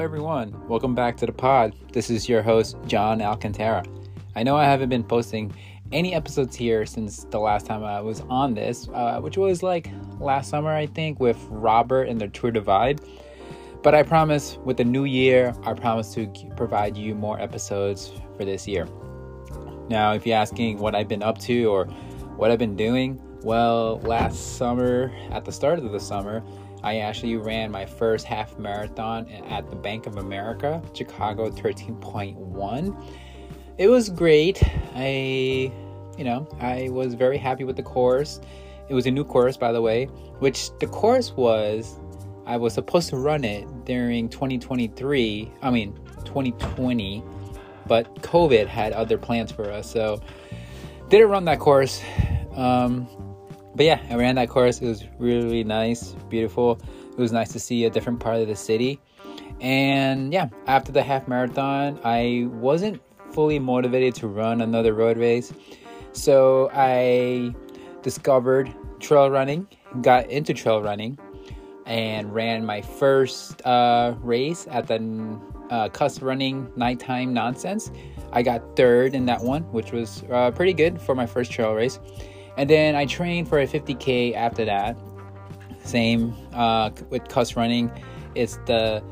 everyone. Welcome back to the pod. This is your host, John Alcantara. I know I haven't been posting any episodes here since the last time I was on this, uh, which was like last summer, I think, with Robert and the Tour Divide. But I promise, with the new year, I promise to provide you more episodes for this year. Now, if you're asking what I've been up to or what I've been doing, well, last summer, at the start of the summer, I actually ran my first half marathon at the Bank of America, Chicago 13.1. It was great. I, you know, I was very happy with the course. It was a new course, by the way, which the course was, I was supposed to run it during 2023, I mean, 2020, but COVID had other plans for us. So, didn't run that course. Um, but yeah, I ran that course. It was really nice, beautiful. It was nice to see a different part of the city. And yeah, after the half marathon, I wasn't fully motivated to run another road race. So I discovered trail running, got into trail running, and ran my first uh, race at the uh, Cuss Running Nighttime Nonsense. I got third in that one, which was uh, pretty good for my first trail race. And then I trained for a 50k after that. Same uh, with cuss running. It's the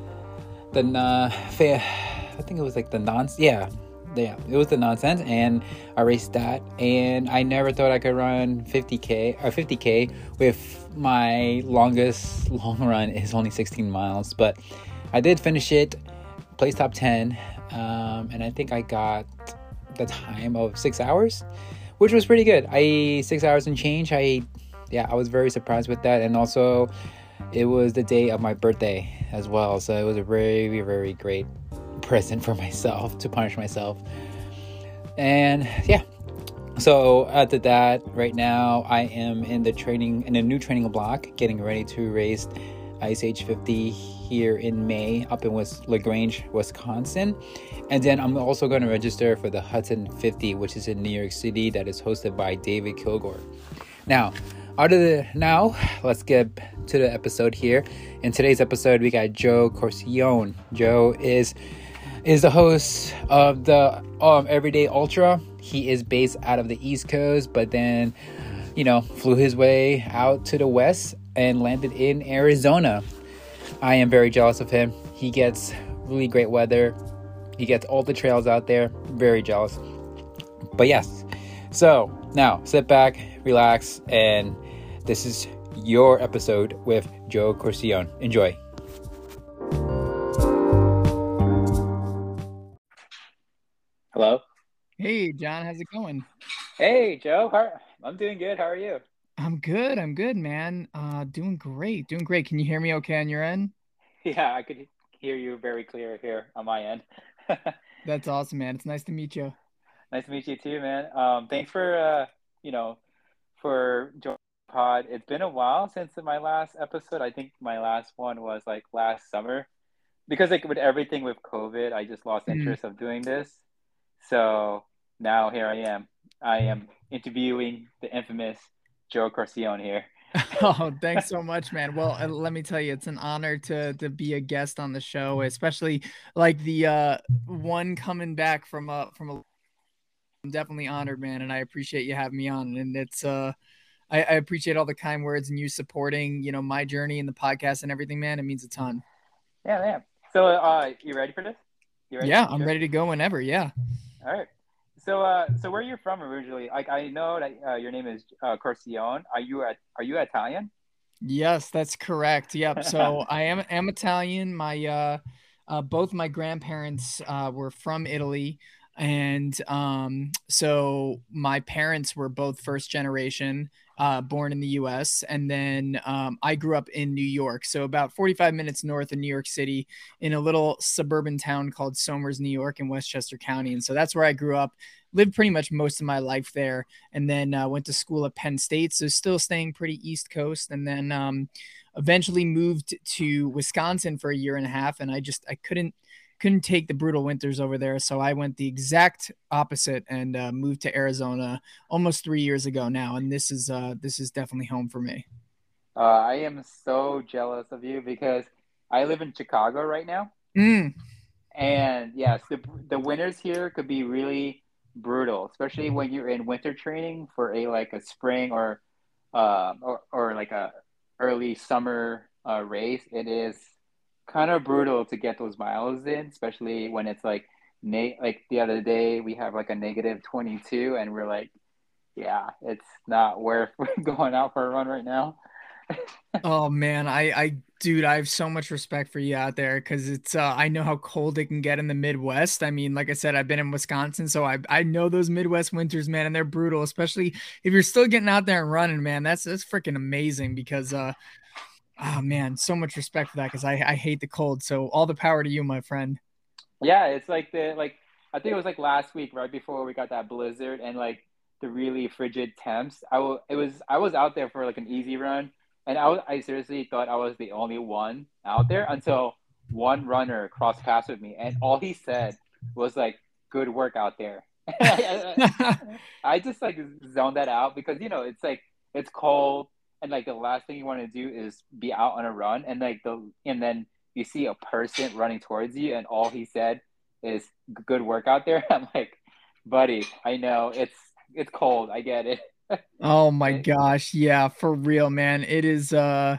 the uh, I think it was like the nonsense. Yeah, yeah, it was the nonsense, and I raced that. And I never thought I could run 50k or 50k with my longest long run is only 16 miles, but I did finish it, placed top 10, um, and I think I got the time of six hours which was pretty good. I six hours and change. I yeah, I was very surprised with that, and also it was the day of my birthday as well, so it was a very very great present for myself to punish myself. And yeah, so after that, right now I am in the training in a new training block, getting ready to race Ice Age 50 here in May up in West LaGrange, Wisconsin. And then I'm also going to register for the Hudson 50, which is in New York City, that is hosted by David Kilgore. Now, out of the now, let's get to the episode here. In today's episode, we got Joe Corcione. Joe is is the host of the um, Everyday Ultra. He is based out of the East Coast, but then, you know, flew his way out to the West and landed in Arizona. I am very jealous of him. He gets really great weather. He gets all the trails out there. Very jealous. But yes. So now sit back, relax, and this is your episode with Joe Corcione. Enjoy. Hello. Hey, John. How's it going? Hey, Joe. How, I'm doing good. How are you? I'm good. I'm good, man. Uh, doing great. Doing great. Can you hear me okay on your end? Yeah, I could hear you very clear here on my end. That's awesome, man. It's nice to meet you. Nice to meet you too, man. Um, thanks for uh, you know, for joining pod. It's been a while since my last episode. I think my last one was like last summer, because like with everything with COVID, I just lost mm-hmm. interest mm. of doing this. So now here I am. I am interviewing the infamous Joe Corcione here. oh, thanks so much, man. Well, let me tell you, it's an honor to to be a guest on the show, especially like the uh one coming back from a from a. I'm definitely honored, man, and I appreciate you having me on. And it's uh, I, I appreciate all the kind words and you supporting, you know, my journey and the podcast and everything, man. It means a ton. Yeah, yeah. So, uh, you ready for this? You ready? Yeah, I'm ready to go whenever. Yeah. All right. So, uh, so where are you from originally? Like, I know that uh, your name is uh, Corcione. Are you at, Are you Italian? Yes, that's correct. Yep. So I am am Italian. My uh, uh, both my grandparents uh, were from Italy, and um, so my parents were both first generation, uh, born in the U.S. And then um, I grew up in New York, so about 45 minutes north of New York City, in a little suburban town called Somers, New York, in Westchester County. And so that's where I grew up. Lived pretty much most of my life there, and then uh, went to school at Penn State. So still staying pretty East Coast, and then um, eventually moved to Wisconsin for a year and a half. And I just I couldn't couldn't take the brutal winters over there. So I went the exact opposite and uh, moved to Arizona almost three years ago now. And this is uh, this is definitely home for me. Uh, I am so jealous of you because I live in Chicago right now. Mm. And yes, the the winters here could be really brutal, especially when you're in winter training for a like a spring or uh, or or like a early summer uh, race. It is kind of brutal to get those miles in, especially when it's like na- like the other day we have like a negative 22 and we're like yeah, it's not worth going out for a run right now. oh man, I I dude, I have so much respect for you out there because it's uh, I know how cold it can get in the Midwest. I mean, like I said, I've been in Wisconsin, so I I know those Midwest winters, man, and they're brutal, especially if you're still getting out there and running, man. That's that's freaking amazing because uh oh man, so much respect for that because I, I hate the cold. So all the power to you, my friend. Yeah, it's like the like I think it was like last week, right before we got that blizzard and like the really frigid temps. I will it was I was out there for like an easy run and I was I seriously thought I was the only one out there until one runner crossed paths with me and all he said was like good work out there. I just like zoned that out because you know it's like it's cold and like the last thing you want to do is be out on a run and like the and then you see a person running towards you and all he said is good work out there. I'm like buddy i know it's it's cold. I get it oh my gosh yeah for real man it is uh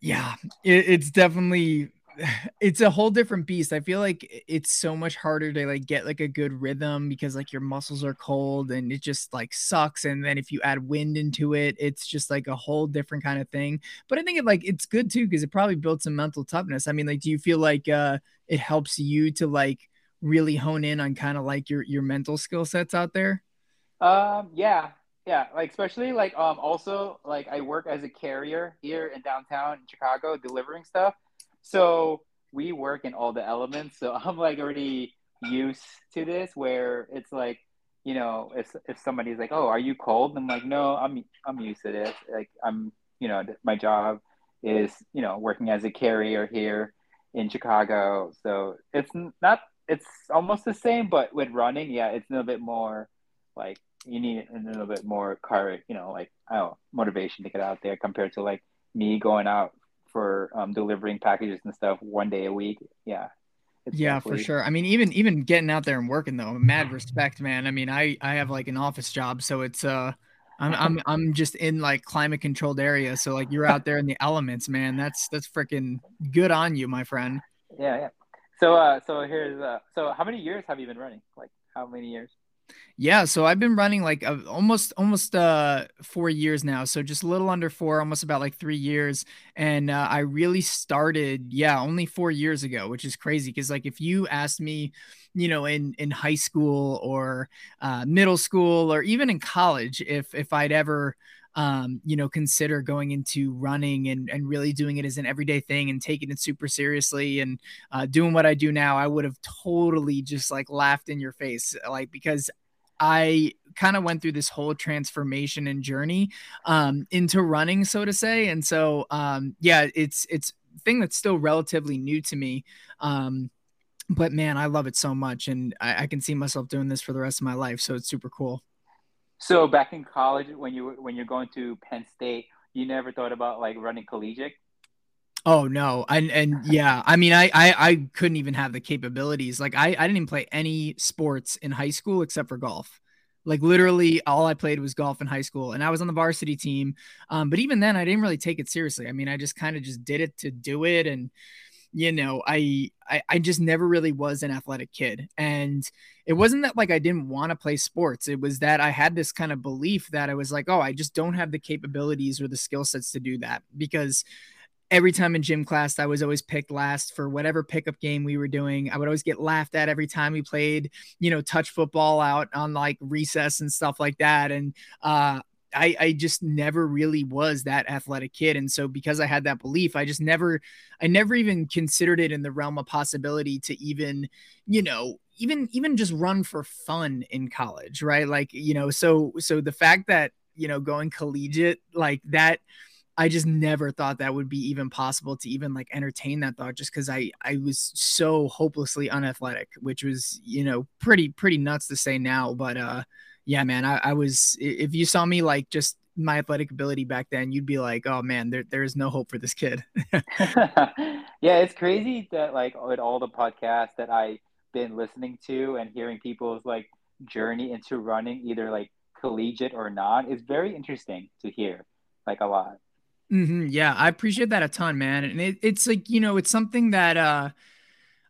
yeah it, it's definitely it's a whole different beast. I feel like it's so much harder to like get like a good rhythm because like your muscles are cold and it just like sucks. And then if you add wind into it, it's just like a whole different kind of thing. But I think it like it's good too because it probably builds some mental toughness. I mean, like, do you feel like uh it helps you to like really hone in on kind of like your your mental skill sets out there? Um, yeah, yeah, like especially like um also like I work as a carrier here in downtown in Chicago delivering stuff. So we work in all the elements. So I'm like already used to this where it's like, you know, if if somebody's like, "Oh, are you cold?" I'm like, "No, I'm I'm used to this. Like I'm, you know, my job is, you know, working as a carrier here in Chicago. So it's not it's almost the same, but with running, yeah, it's a little bit more like you need a little bit more courage, you know, like I don't know, motivation to get out there compared to like me going out for um, delivering packages and stuff one day a week. Yeah. Yeah, for sure. I mean, even even getting out there and working though, mad respect, man. I mean, I I have like an office job, so it's uh I'm I'm I'm just in like climate controlled area. So like you're out there in the elements, man. That's that's freaking good on you, my friend. Yeah, yeah. So uh so here's uh so how many years have you been running? Like how many years? Yeah, so I've been running like uh, almost almost uh 4 years now. So just a little under 4, almost about like 3 years and uh, I really started yeah, only 4 years ago, which is crazy cuz like if you asked me, you know, in in high school or uh, middle school or even in college if if I'd ever um, you know, consider going into running and, and really doing it as an everyday thing and taking it super seriously and uh, doing what I do now, I would have totally just like laughed in your face, like because I kind of went through this whole transformation and journey um, into running, so to say. And so, um, yeah, it's it's thing that's still relatively new to me. Um, but man, I love it so much, and I, I can see myself doing this for the rest of my life. So it's super cool. So back in college, when you when you're going to Penn State, you never thought about like running collegiate. Oh no, and and yeah, I mean, I, I I couldn't even have the capabilities. Like I I didn't even play any sports in high school except for golf. Like literally, all I played was golf in high school, and I was on the varsity team. Um, but even then, I didn't really take it seriously. I mean, I just kind of just did it to do it, and you know, I, I I just never really was an athletic kid. And it wasn't that like I didn't want to play sports. It was that I had this kind of belief that I was like, oh, I just don't have the capabilities or the skill sets to do that because every time in gym class, I was always picked last for whatever pickup game we were doing. I would always get laughed at every time we played, you know, touch football out on like recess and stuff like that. And uh, I, I just never really was that athletic kid. And so because I had that belief, I just never, I never even considered it in the realm of possibility to even, you know, even, even just run for fun in college. Right. Like, you know, so, so the fact that, you know, going collegiate like that, I just never thought that would be even possible to even like entertain that thought just because I I was so hopelessly unathletic, which was, you know, pretty pretty nuts to say now. But uh yeah, man, I, I was if you saw me like just my athletic ability back then, you'd be like, oh man, there there is no hope for this kid. yeah, it's crazy that like with all the podcasts that I've been listening to and hearing people's like journey into running, either like collegiate or not, is very interesting to hear, like a lot. Mm-hmm. Yeah, I appreciate that a ton, man. And it, it's like you know, it's something that uh,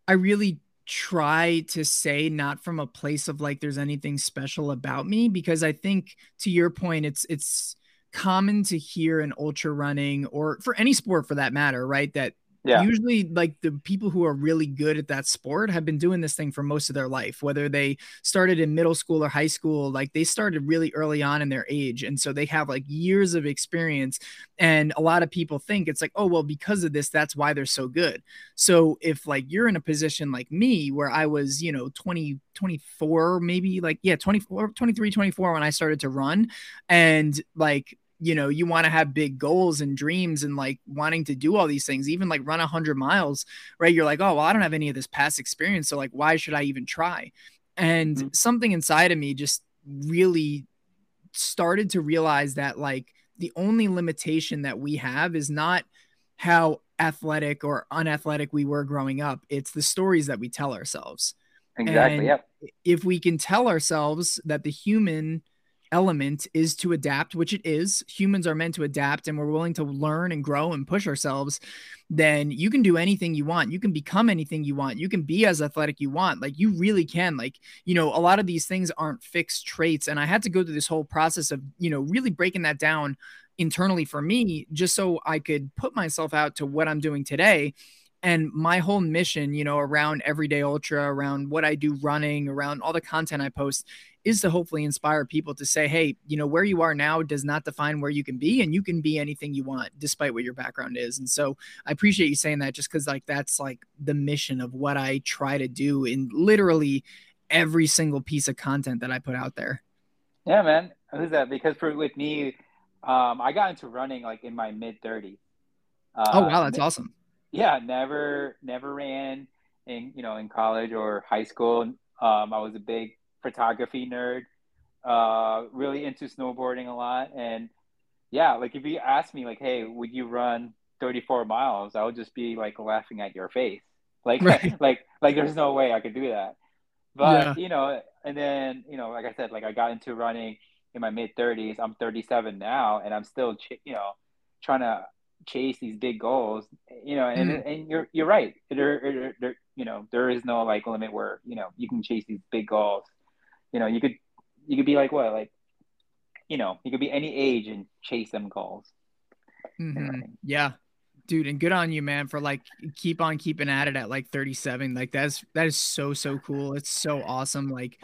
I really try to say not from a place of like there's anything special about me because I think to your point, it's it's common to hear in ultra running or for any sport for that matter, right? That yeah. usually like the people who are really good at that sport have been doing this thing for most of their life whether they started in middle school or high school like they started really early on in their age and so they have like years of experience and a lot of people think it's like oh well because of this that's why they're so good so if like you're in a position like me where i was you know 20 24 maybe like yeah 24 23 24 when i started to run and like you know you want to have big goals and dreams and like wanting to do all these things even like run 100 miles right? You're like oh well i don't have any of this past experience so like why should i even try? And mm-hmm. something inside of me just really started to realize that like the only limitation that we have is not how athletic or unathletic we were growing up. It's the stories that we tell ourselves. Exactly and yep if we can tell ourselves that the human element is to adapt, which it is. Humans are meant to adapt and we're willing to learn and grow and push ourselves, then you can do anything you want. You can become anything you want. You can be as athletic you want. Like you really can. Like, you know, a lot of these things aren't fixed traits. And I had to go through this whole process of, you know, really breaking that down internally for me just so I could put myself out to what I'm doing today and my whole mission you know around everyday ultra around what i do running around all the content i post is to hopefully inspire people to say hey you know where you are now does not define where you can be and you can be anything you want despite what your background is. And so i appreciate you saying that just because like that's like the mission of what i try to do in literally every single piece of content that i put out there. Yeah man. Who's that? Because for with me um i got into running like in my mid 30s uh, oh wow. That's awesome yeah, never never ran in you know in college or high school. Um, I was a big photography nerd, uh, really into snowboarding a lot, and yeah, like if you ask me like, hey, would you run 34 miles? I would just be like laughing at your face, like right. like like there's no way I could do that. But yeah. you know, and then you know, like I said, like I got into running in my mid 30s. I'm 37 now, and I'm still you know trying to chase these big goals, you know, and, mm. and you're you're right. There, there, there, you know, there is no like limit where you know you can chase these big goals. You know, you could you could be like what like, you know, you could be any age and chase them goals. Mm-hmm. Yeah, dude, and good on you, man, for like keep on keeping at it at like 37. Like that's that is so so cool. It's so awesome. Like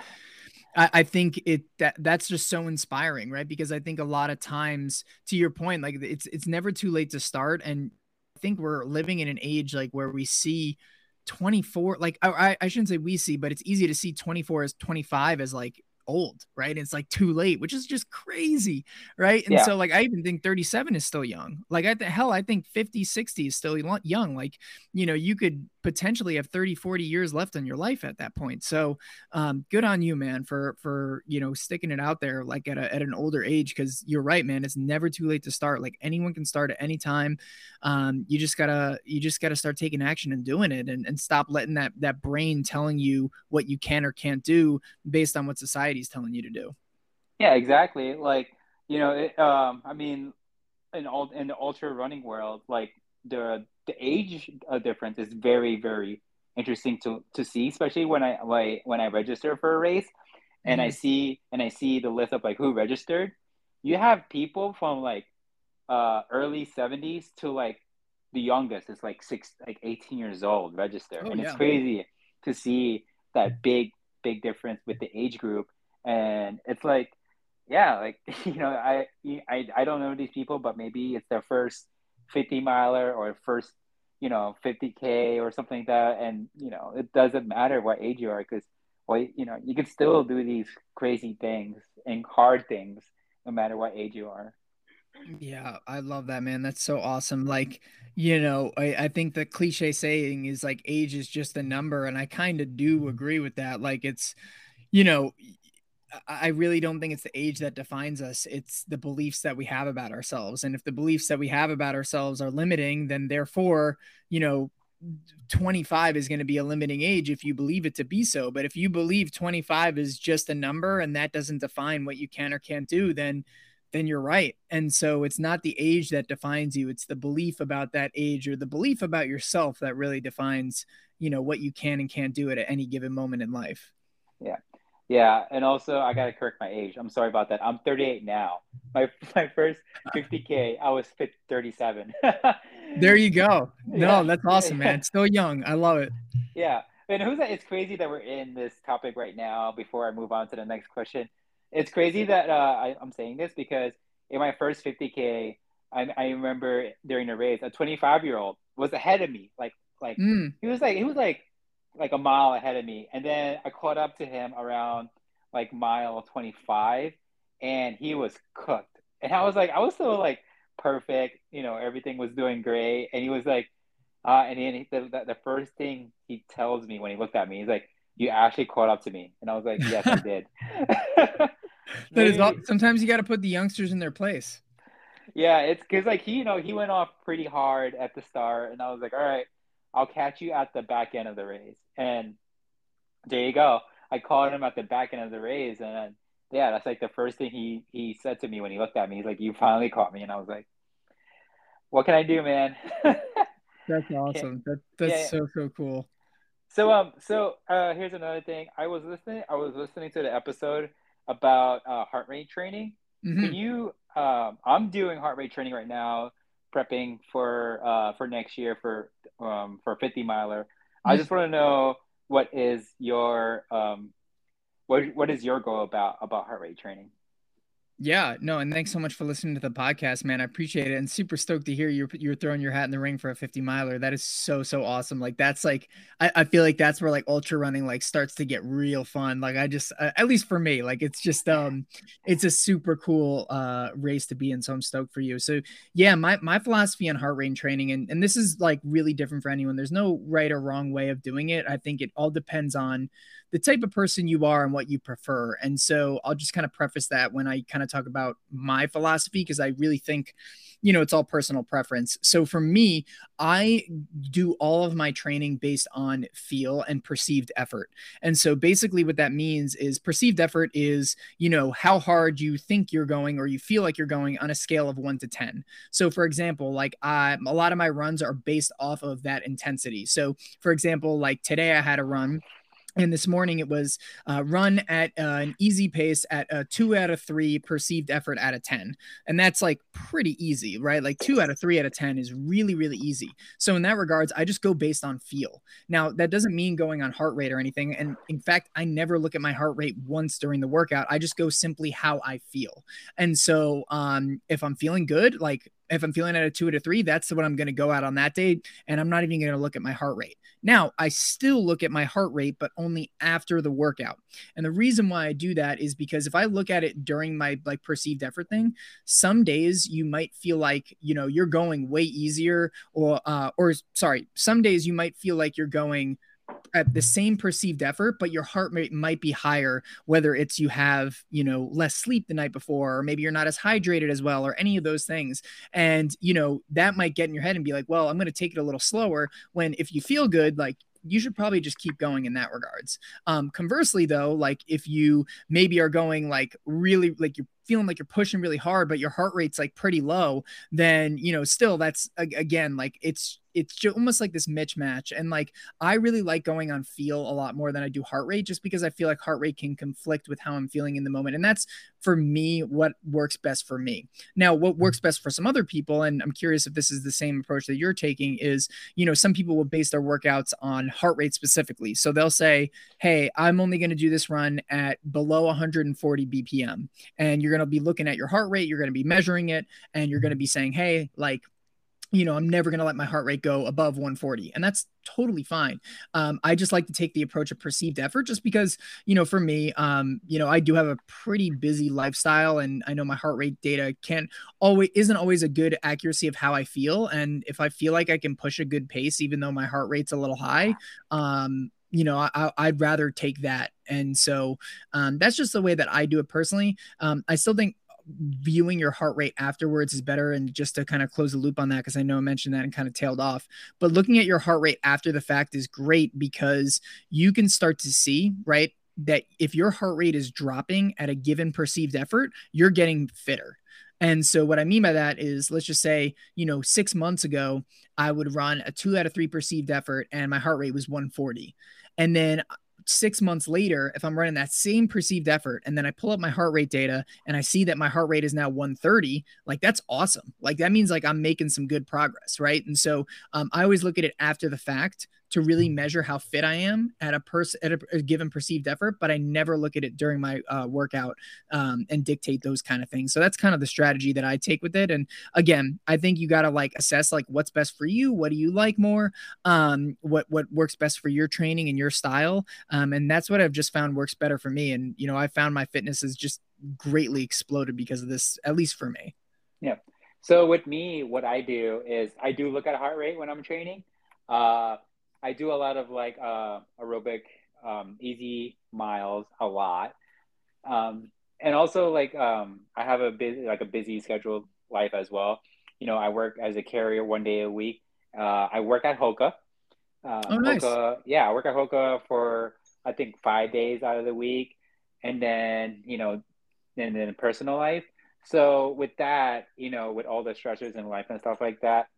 I, I think it that that's just so inspiring, right? Because I think a lot of times, to your point, like it's it's never too late to start, and I think we're living in an age like where we see 24 like I, I shouldn't say we see but it's easy to see 24 as 25 as like old, right? It's like too late, which is just crazy, right? And yeah. so like I even think 37 is still young. Like I th- hell, I think 50, 60 is still young. Like, you know, you could potentially have 30, 40 years left in your life at that point. So um, good on you, man, for for you know sticking it out there like at a, at an older age. Cause you're right, man. It's never too late to start. Like anyone can start at any time. Um, you just gotta you just gotta start taking action and doing it and, and stop letting that that brain telling you what you can or can't do based on what society society's telling you to do. Yeah, exactly. Like, you know, it, um, I mean, in all in the ultra running world, like the the age difference is very very interesting to to see, especially when I when I register for a race, and mm-hmm. I see and I see the list of like who registered. You have people from like uh, early seventies to like the youngest is like six like 18 years old register oh, and yeah. it's crazy to see that big big difference with the age group and it's like yeah like you know I, I i don't know these people but maybe it's their first 50 miler or first you know 50k or something like that. And you know it doesn't matter what age you are because well you know you can still do these crazy things and hard things no matter what age you are. Yeah i love that man. That's so awesome. Like you know i, I think the cliche saying is like age is just a number and i kind of do mm-hmm. agree with that. Like it's you know I really don't think it's the age that defines us. It's the beliefs that we have about ourselves. And if the beliefs that we have about ourselves are limiting, then therefore, you know, 25 is going to be a limiting age if you believe it to be so. But if you believe 25 is just a number and that doesn't define what you can or can't do, then then you're right. And so it's not the age that defines you, it's the belief about that age or the belief about yourself that really defines, you know, what you can and can't do at any given moment in life. Yeah. Yeah, and also I gotta correct my age. I'm sorry about that. I'm 38 now. My my first 50k, I was 37. there you go. No, yeah. that's awesome, man. Still young. I love it. Yeah, and who's that? It's crazy that we're in this topic right now. Before I move on to the next question, it's crazy that uh, I, I'm saying this because in my first 50k, I, I remember during the race, a 25 year old was ahead of me. Like like mm. he was like he was like like a mile ahead of me. And then I caught up to him around like mile 25 and he was cooked. And I was like, I was still like perfect, you know, everything was doing great. And he was like, uh, and then he, the, the, the first thing he tells me when he looked at me, he's like, you actually caught up to me. And I was like, yes, I did. that is all, sometimes you got to put the youngsters in their place. Yeah, it's because like he, you know, he went off pretty hard at the start, and I was like, all right, I'll catch you at the back end of the race. And there you go. I caught him at the back end of the race, and yeah, that's like the first thing he he said to me when he looked at me. He's like, "You finally caught me," and I was like, "What can I do, man?" that's awesome. That that's yeah, so so cool. So um so uh here's another thing. I was listening. I was listening to the episode about uh, heart rate training. Mm-hmm. Can you? Um, I'm doing heart rate training right now prepping for uh, for next year for um, for 50 miler. I just want to know what is your um, what what is your goal about about heart rate training? Yeah, no, and thanks so much for listening to the podcast, man. I appreciate it, and super stoked to hear you're you're throwing your hat in the ring for a 50 miler. That is so so awesome. Like that's like I, I feel like that's where like ultra running like starts to get real fun. Like I just uh, at least for me, like it's just um it's a super cool uh race to be in. So I'm stoked for you. So yeah, my my philosophy on heart rate training, and and this is like really different for anyone. There's no right or wrong way of doing it. I think it all depends on the type of person you are and what you prefer. And so I'll just kind of preface that when I kind of talk about my philosophy, because I really think, you know, it's all personal preference. So for me, I do all of my training based on feel and perceived effort. And so basically what that means is perceived effort is, you know, how hard you think you're going or you feel like you're going on a scale of 1 to 10. So for example, like I, a lot of my runs are based off of that intensity. So for example, like today I had a run and this morning it was uh, run at uh, an easy pace at a two out of three perceived effort out of 10. And that's like pretty easy, right? Like two out of three out of 10 is really, really easy. So, in that regards, I just go based on feel. Now, that doesn't mean going on heart rate or anything. And in fact, I never look at my heart rate once during the workout. I just go simply how I feel. And so, um, if I'm feeling good, like if I'm feeling at a two or a three, that's what I'm going to go out on that day. And I'm not even going to look at my heart rate. Now, I still look at my heart rate, but only after the workout. And the reason why I do that is because if I look at it during my like perceived effort thing, some days you might feel like, you know, you're going way easier or, uh, or sorry, some days you might feel like you're going at the same perceived effort, but your heart rate might be higher, whether it's you have, you know, less sleep the night before, or maybe you're not as hydrated as well, or any of those things. And, you know, that might get in your head and be like, well, I'm going to take it a little slower. When if you feel good, like you should probably just keep going in that regards. Um, conversely, though, like if you maybe are going like really like you're feeling like you're pushing really hard, but your heart rate's like pretty low, then you know, still that's again like it's it's just almost like this mismatch. And like I really like going on feel a lot more than I do heart rate, just because I feel like heart rate can conflict with how I'm feeling in the moment. And that's for me what works best for me. Now, what mm-hmm. works best for some other people, and I'm curious if this is the same approach that you're taking, is you know, some people will base their workouts on heart rate specifically. So they'll say, Hey, I'm only going to do this run at below 140 BPM. And you're going to be looking at your heart rate, you're going to be measuring it, and you're going to be saying, Hey, like you know, I'm never going to let my heart rate go above 140. And that's totally fine. Um, I just like to take the approach of perceived effort just because, you know, for me, um, you know, I do have a pretty busy lifestyle and I know my heart rate data can't always, isn't always a good accuracy of how I feel. And if I feel like I can push a good pace, even though my heart rate's a little high, um, you know, I, would rather take that. And so um, that's just the way that I do it personally. Um, I still think viewing your heart rate afterwards is better. And just to kind of close the loop on that, because I know I mentioned that and kind of tailed off, but looking at your heart rate after the fact is great because you can start to see, right? That if your heart rate is dropping at a given perceived effort, you're getting fitter. And so what I mean by that is let's just say, you know, 6 months ago I would run a 2 out of 3 perceived effort and my heart rate was 140. And then six months later, if I'm running that same perceived effort and then I pull up my heart rate data and I see that my heart rate is now 130, like that's awesome. Like that means like I'm making some good progress, right? And so um, I always look at it after the fact to really measure how fit I am at a person at a, a, given perceived effort, but I never look at it during my uh, workout um, and dictate those kind of things. So that's kind of the strategy that I take with it. And again, I think you got to like assess like what's best for you, what do you like more, um, what what works best for your training and your style, um, and that's what I've just found works better for me. And you know, I found my fitness has just greatly exploded because of this, at least for me. Yeah. So with me, what I do is I do look at heart rate when I'm training. Uh, I do a lot of like uh, aerobic, um, easy miles a lot, um, and also like um, I have a busy like a busy scheduled life as well. You know, I work as a carrier one day a week. Uh, I work at Hoka. Uh, oh, nice. Hoka, yeah, I work at Hoka for I think five days out of the week, and then you know, and then personal life. So with that, you know, with all the stressors in life and stuff like that,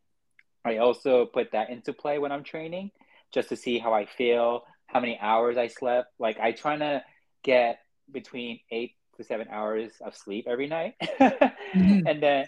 I also put that into play when I'm training just to see how I feel, how many hours I slept. Like I try to get between eight to seven hours of sleep every night, mm-hmm. and then,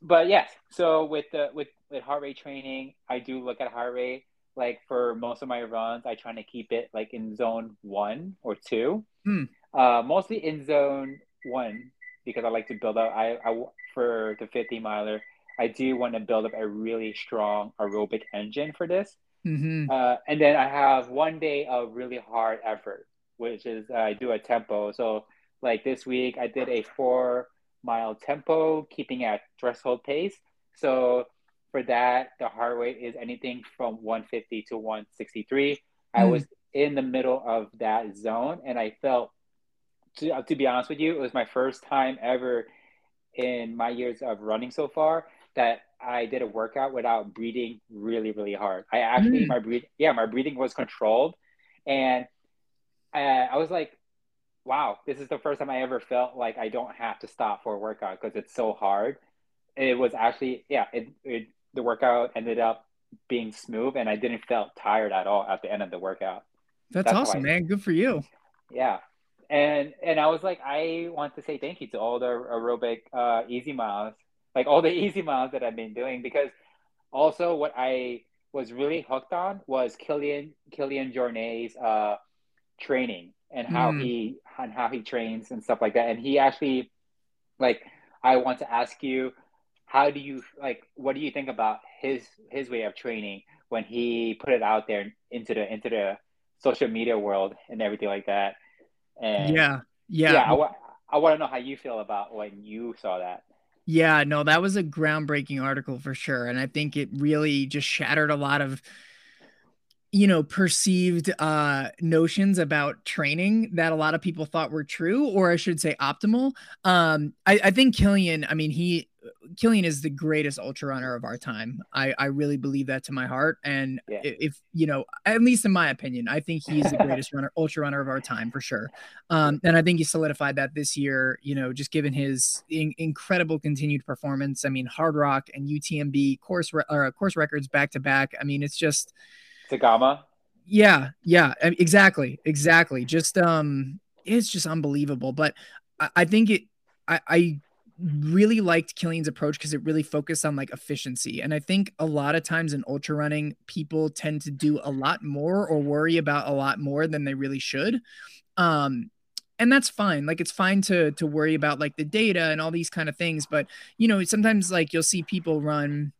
but yes. So with the with with heart rate training, I do look at heart rate. Like for most of my runs, I try to keep it like in zone one or two. Mm. Uh, mostly in zone one because I like to build up. I, I for the 50 miler, I do want to build up a really strong aerobic engine for this. Mm-hmm. Uh, and then I have one day of really hard effort, which is uh, I do a tempo. So like this week, I did a four mile tempo, keeping at threshold pace. So for that, the heart rate is anything from 150 to 163. Mm-hmm. I was in the middle of that zone, and I felt, to, to be honest with you, it was my first time ever in my years of running so far that I did a workout without breathing really, really hard. I actually, mm. my breathing, yeah, my breathing was controlled. And uh, I was like, wow, this is the first time I ever felt like I don't have to stop for a workout because it's so hard. It was actually, yeah, it, it, the workout ended up being smooth and I didn't feel tired at all at the end of the workout. That's, That's awesome, man. Good for you. Yeah. And, and I was like, I want to say thank you to all the aerobic uh, easy miles like all the easy miles that I've been doing because also what I was really hooked on was Kilian Kilian Jornet's uh, training and how mm. he and how he trains and stuff like that. And he actually like I want to ask you how do you like what do you think about his his way of training when he put it out there into the into the social media world and everything like that and yeah yeah, yeah I, I want to know how you feel about when you saw that yeah, no, that was a groundbreaking article for sure. And I think it really just shattered a lot of you know perceived uh notions about training that a lot of people thought were true or i should say optimal um i, I think kilian i mean he kilian is the greatest ultra runner of our time i i really believe that to my heart and yeah. if you know at least in my opinion i think he's the greatest runner ultra runner of our time for sure um and i think he solidified that this year you know just given his in- incredible continued performance i mean Hardrock and utmb course re- or course records back to back i mean it's just Zegama. Yeah, yeah, exactly, exactly. Just um, it's just unbelievable. But I, I think it, I, I really liked Kilian's approach because it really focused on like efficiency. And I think a lot of times in ultra running, people tend to do a lot more or worry about a lot more than they really should. Um, and that's fine. Like it's fine to to worry about like the data and all these kind of things. But you know, sometimes like you'll see people run,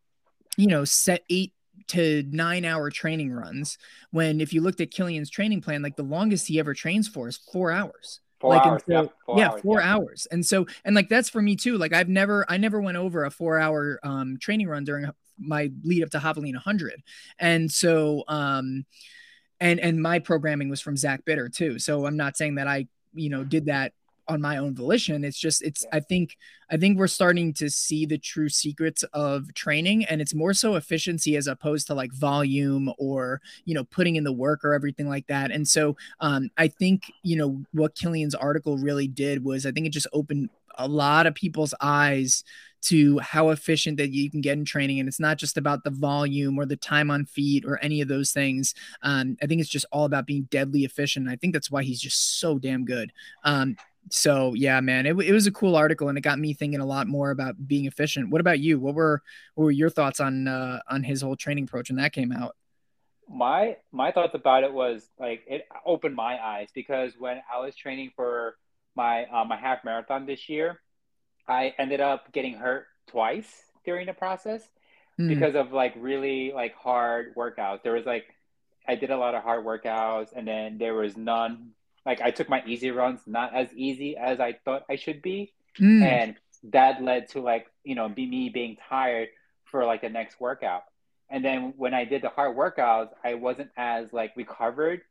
you know, set eight to nine hour training runs when if you looked at Kilian's training plan, like the longest he ever trains for is four hours. Four like hours, so, yeah, four yeah, hours, four yeah. hours. And so, and like that's for me too. Like I've never, I never went over a four hour um, training run during my lead up to Javelina 100. And so, um, and and my programming was from Zach Bitter too. So I'm not saying that I, you know, did that on my own volition. It's just it's I think I think we're starting to see the true secrets of training and it's more so efficiency as opposed to like volume or you know putting in the work or everything like that. And so um, I think you know what Kilian's article really did was I think it just opened a lot of people's eyes to how efficient that you can get in training. And it's not just about the volume or the time on feet or any of those things. Um, I think it's just all about being deadly efficient. I think that's why he's just so damn good. Um, so yeah, man, it, it was a cool article and it got me thinking a lot more about being efficient. What about you? What were what were your thoughts on uh, on his whole training approach when that came out? My my thoughts about it was like it opened my eyes because when I was training for my uh, my half marathon this year, I ended up getting hurt twice during the process mm. because of like really like hard workouts. There was like I did a lot of hard workouts and then there was none like I took my easy runs not as easy as I thought I should be. Mm. And that led to like, you know, be me being tired for like the next workout. And then when I did the hard workouts, I wasn't as like recovered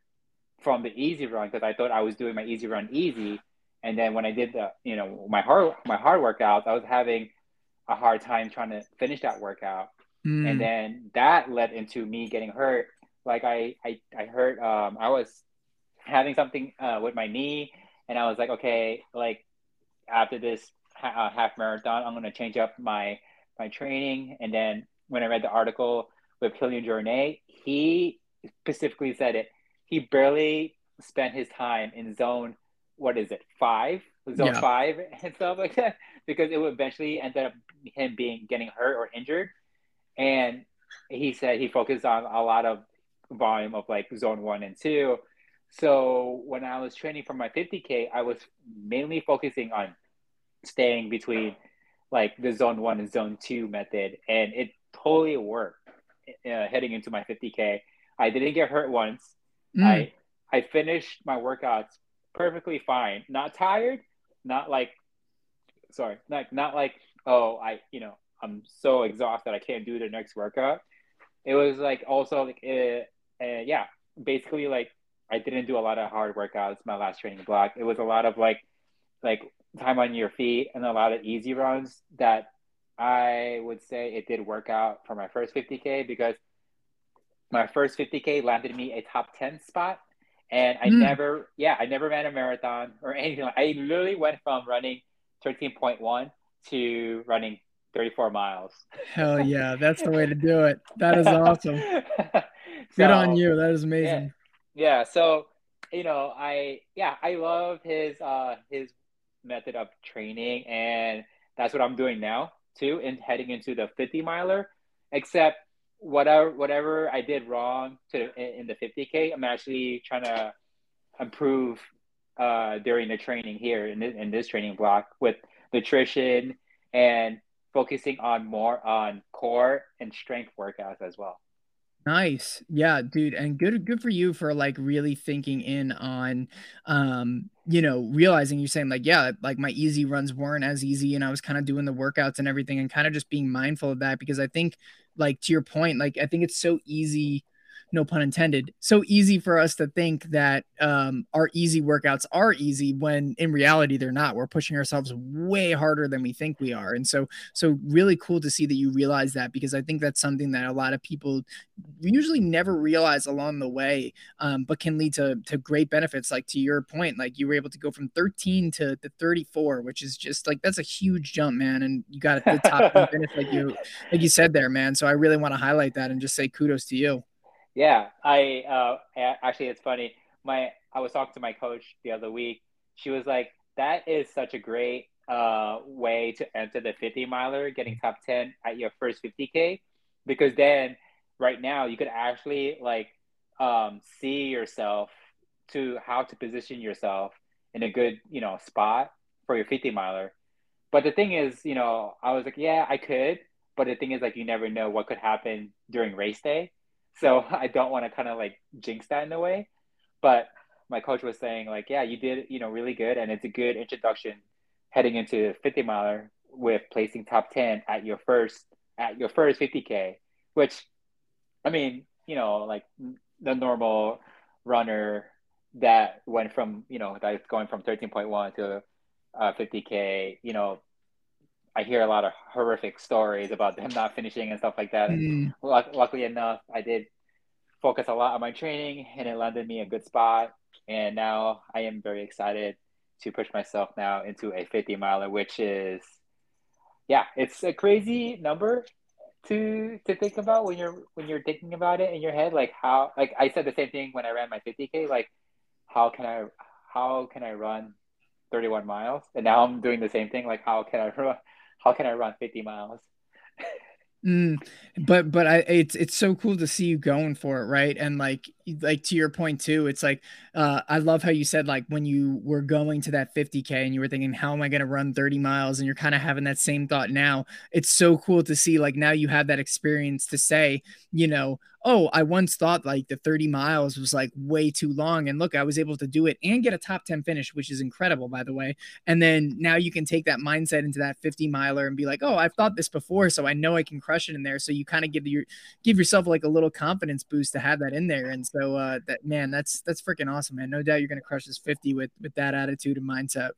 from the easy run because I thought I was doing my easy run easy. And then when I did the, you know, my hard my hard workouts, I was having a hard time trying to finish that workout. Mm. And then that led into me getting hurt. Like I I, I hurt um I was having something uh, with my knee and I was like, okay, like after this ha- uh, half marathon, I'm gonna change up my my training. And then when I read the article with Kilian Jornet, he specifically said it. He barely spent his time in zone what is it five zone yeah. five and stuff like that because it would eventually end up him being getting hurt or injured and he said he focused on a lot of volume of like zone one and two so when i was training for my 50k i was mainly focusing on staying between like the zone one and zone two method and it totally worked uh, heading into my 50k i didn't get hurt once mm. i i finished my workouts perfectly fine. Not tired, not like sorry, like not like oh I you know I'm so exhausted I can't do the next workout. It was like also like uh, uh, yeah, basically like I didn't do a lot of hard workouts my last training block. It was a lot of like like time on your feet and a lot of easy runs that I would say it did work out for my first 50k because my first 50k landed me a top 10 spot and I mm. never, yeah, I never ran a marathon or anything. I literally went from running 13.1 to running 34 miles. Hell yeah, that's the way to do it. That is awesome. Good so, on you. That is amazing. Yeah. Yeah. So, you know, I yeah, I love his uh his method of training and that's what I'm doing now too and heading into the 50 miler except whatever whatever I did wrong to in the 50k, I'm actually trying to improve uh, during the training here in this, in this training block with nutrition and focusing on more on core and strength workouts as well. Nice. Yeah, dude. And good good for you for like really thinking in on um, you know, realizing you're saying like, yeah, like my easy runs weren't as easy and I was kind of doing the workouts and everything and kind of just being mindful of that because I think like to your point, like I think it's so easy no pun intended, so easy for us to think that um, our easy workouts are easy when in reality they're not. We're pushing ourselves way harder than we think we are. And so, so really cool to see that you realize that because I think that's something that a lot of people usually never realize along the way, um, but can lead to, to great benefits. Like to your point, like you were able to go from 13 to, to 34, which is just like, that's a huge jump, man. And you got the top benefit, like you, like you said there, man. So I really want to highlight that and just say kudos to you. Yeah, I uh, actually it's funny. My I was talking to my coach the other week. She was like, "That is such a great uh, way to enter the 50 miler, getting top 10 at your first 50k, because then right now you could actually like um, see yourself to how to position yourself in a good you know spot for your 50 miler. But the thing is, you know, I was like, yeah, I could, but the thing is, like, you never know what could happen during race day. So I don't want to kind of like jinx that in a way. But my coach was saying like, yeah, you did, you know, really good. And it's a good introduction heading into 50 miler with placing top 10 at your first, at your first 50K, which I mean, you know, like the normal runner that went from, you know, that's going from 13.1 to uh, 50k, you know, I hear a lot of horrific stories about them not finishing and stuff like that. Mm. Luckily enough, I did focus a lot on my training, and it landed me a good spot. And now I am very excited to push myself now into a 50 miler, which is, yeah, it's a crazy number to to think about when you're when you're thinking about it in your head. Like how, like I said the same thing when I ran my 50k. Like how can I how can I run 31 miles? And now I'm doing the same thing. Like how can I run how can I run 50 miles? Mm, but but I it's it's so cool to see you going for it, right? And like like to your point too, it's like uh I love how you said like when you were going to that 50k and you were thinking how am I going to run 30 miles and you're kind of having that same thought now. It's so cool to see like now you have that experience to say, you know, oh, I once thought like the 30 miles was like way too long. And look, I was able to do it and get a top 10 finish, which is incredible, by the way. And then now you can take that mindset into that 50 miler and be like, oh, I've thought this before, so I know I can crush it in there. So you kind of give your give yourself like a little confidence boost to have that in there. And so uh that man, that's that's freaking awesome, man. No doubt you're gonna crush this 50 with with that attitude and mindset.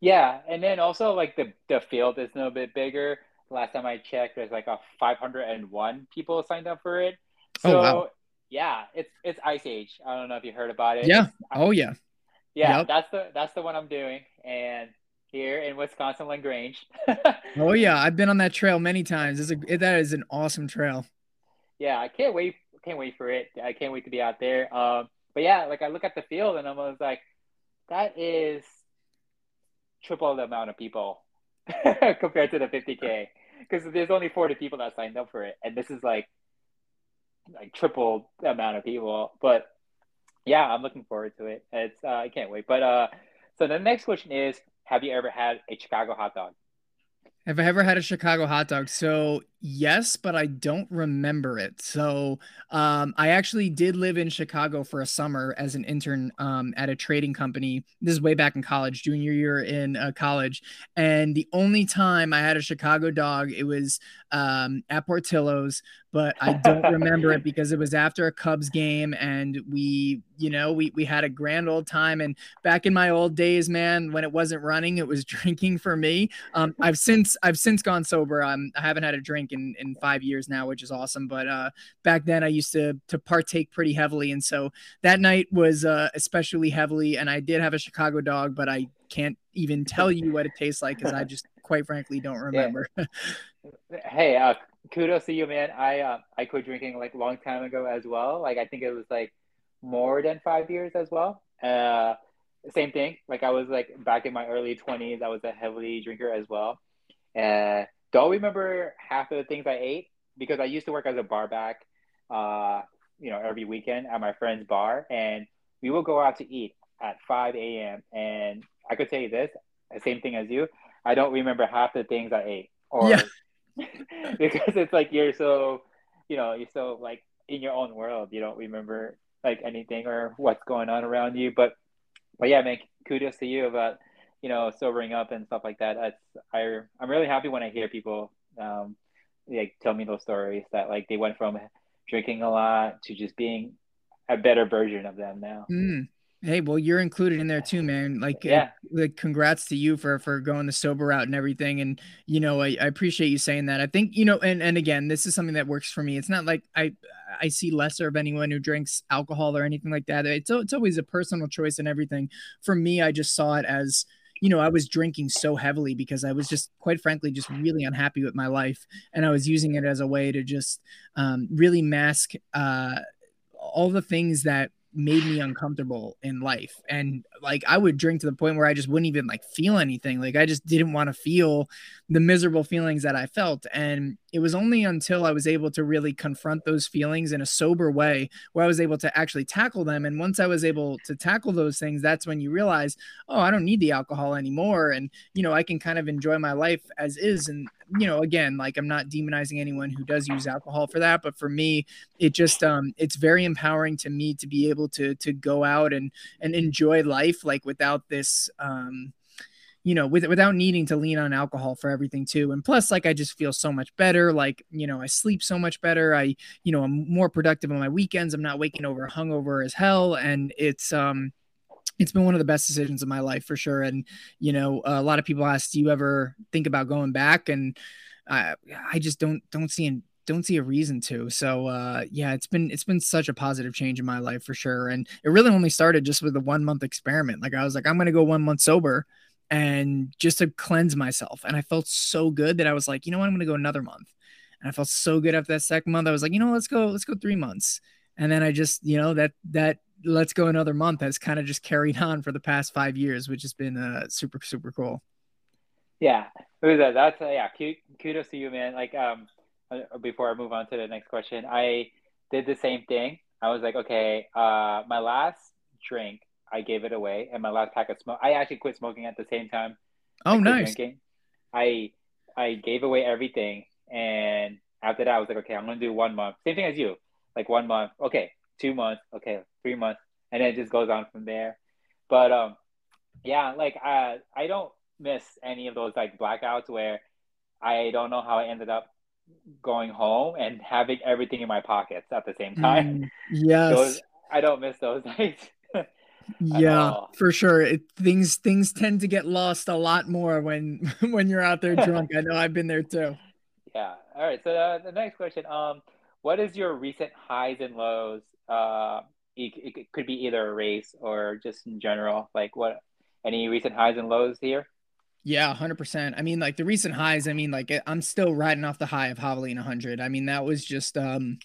Yeah, and then also like the the field is a little bit bigger. Last time I checked, there's like a 501 people signed up for it. Oh, so, oh, wow. yeah, it's it's Ice Age. I don't know if you heard about it. Yeah. oh yeah. Yeah, yep. that's the that's the one I'm doing, and here in Wisconsin, Lagrange. oh yeah, I've been on that trail many times. It's a that is an awesome trail. Yeah, I can't wait. Can't wait for it. I can't wait to be out there. Um, but yeah, like I look at the field and I'm was like, that is triple the amount of people compared to the 50k because there's only 40 people that signed up for it, and this is like like triple amount of people. But yeah, I'm looking forward to it. It's uh, I can't wait. But uh, so the next question is, have you ever had a Chicago hot dog? Have I ever had a Chicago hot dog? So yes, but I don't remember it. So um, I actually did live in Chicago for a summer as an intern um, at a trading company. This is way back in college, junior year in uh, college. And the only time I had a Chicago dog, it was um, at Portillo's, but I don't remember it because it was after a Cubs game and we, you know, we, we had a grand old time. And back in my old days, man, when it wasn't running, it was drinking for me. Um, I've since, I've since gone sober. Um, I haven't had a drink in, in five years now, which is awesome. But uh, back then I used to, to partake pretty heavily. And so that night was uh, especially heavily. And I did have a Chicago dog, but I can't even tell you what it tastes like because I just quite frankly don't remember. Yeah. hey, uh, kudos to you, man. I uh, I quit drinking like a long time ago as well. Like I think it was like more than five years as well. Uh, same thing. Like I was like back in my early twenties, I was a heavily drinker as well. Uh, don't remember half of the things I ate because I used to work as a bar back, uh, you know, every weekend at my friend's bar, and we would go out to eat at 5 a.m. And I could tell you this, the same thing as you. I don't remember half the things I ate, or yeah. because it's like you're so, you know, you're so like in your own world. You don't remember like anything or what's going on around you. But, but yeah, man, kudos to you about you know sobering up and stuff like that. That's I I'm really happy when I hear people um like tell me those stories that like they went from drinking a lot to just being a better version of them now. Mm. Hey, well, you're included in there too, man. Like, uh, yeah, like, congrats to you for for going the sober route and everything. And you know, I, I appreciate you saying that. I think you know, and and again, this is something that works for me. It's not like I I see lesser of anyone who drinks alcohol or anything like that. It's it's always a personal choice and everything. For me, I just saw it as you know, I was drinking so heavily because I was just, quite frankly, just really unhappy with my life, and I was using it as a way to just um, really mask uh, all the things that made me uncomfortable in life. And like i would drink to the point where i just wouldn't even like feel anything like i just didn't want to feel the miserable feelings that i felt and it was only until I was able to really confront those feelings in a sober way where I was able to actually tackle them. And once I was able to tackle those things, that's when you realize, oh, I don't need the alcohol anymore. And, you know, I can kind of enjoy my life as is. And, you know, again, like I'm not demonizing anyone who does use alcohol for that. But for me, it just, um, it's very empowering to me to be able to, to go out and, and enjoy life like without this, um, you know, with, without needing to lean on alcohol for everything too. And plus, like, I just feel so much better. Like, you know, I sleep so much better. I, you know, I'm more productive on my weekends. I'm not waking over hungover as hell. And it's, um, it's been one of the best decisions of my life for sure. And you know, a lot of people ask, "Do you ever think about going back?" And I, I just don't don't see don't see a reason to. So uh, yeah, it's been it's been such a positive change in my life for sure. And it really only started just with a one month experiment. Like I was like, I'm gonna go one month sober and just to cleanse myself. And I felt so good that I was like, you know what, I'm gonna go another month. And I felt so good after that second month. I was like, you know, let's go, let's go three months. And then I just, you know, that that let's go another month has kind of just carried on for the past five years, which has been uh, super super cool. Yeah, Who's that? that's uh, yeah. Kudos to you, man. Like um, before I move on to the next question, I did the same thing. I was like, okay, uh, my last drink, I gave it away, and my last pack of smoke, I actually quit smoking at the same time. Oh, nice. Drinking. I I gave away everything, and after that, I was like, okay, I'm gonna do one month. Same thing as you, like one month. Okay, two months. Okay, three months, and then it just goes on from there. But um, yeah, like I I don't miss any of those like blackouts where I don't know how I ended up going home and having everything in my pockets at the same time. Mm, yes. Those, I don't miss those nights. yeah, for sure. It, things things tend to get lost a lot more when when you're out there drunk. I know I've been there too. Yeah. All right. So uh, the next question, um, what is your recent highs and lows? Uh, it, it could be either a race or just in general. Like what? Any recent highs and lows here? Yeah, 100%. I mean, like the recent highs, I mean, like I'm still riding off the high of Javelina 100. I mean, that was just, um,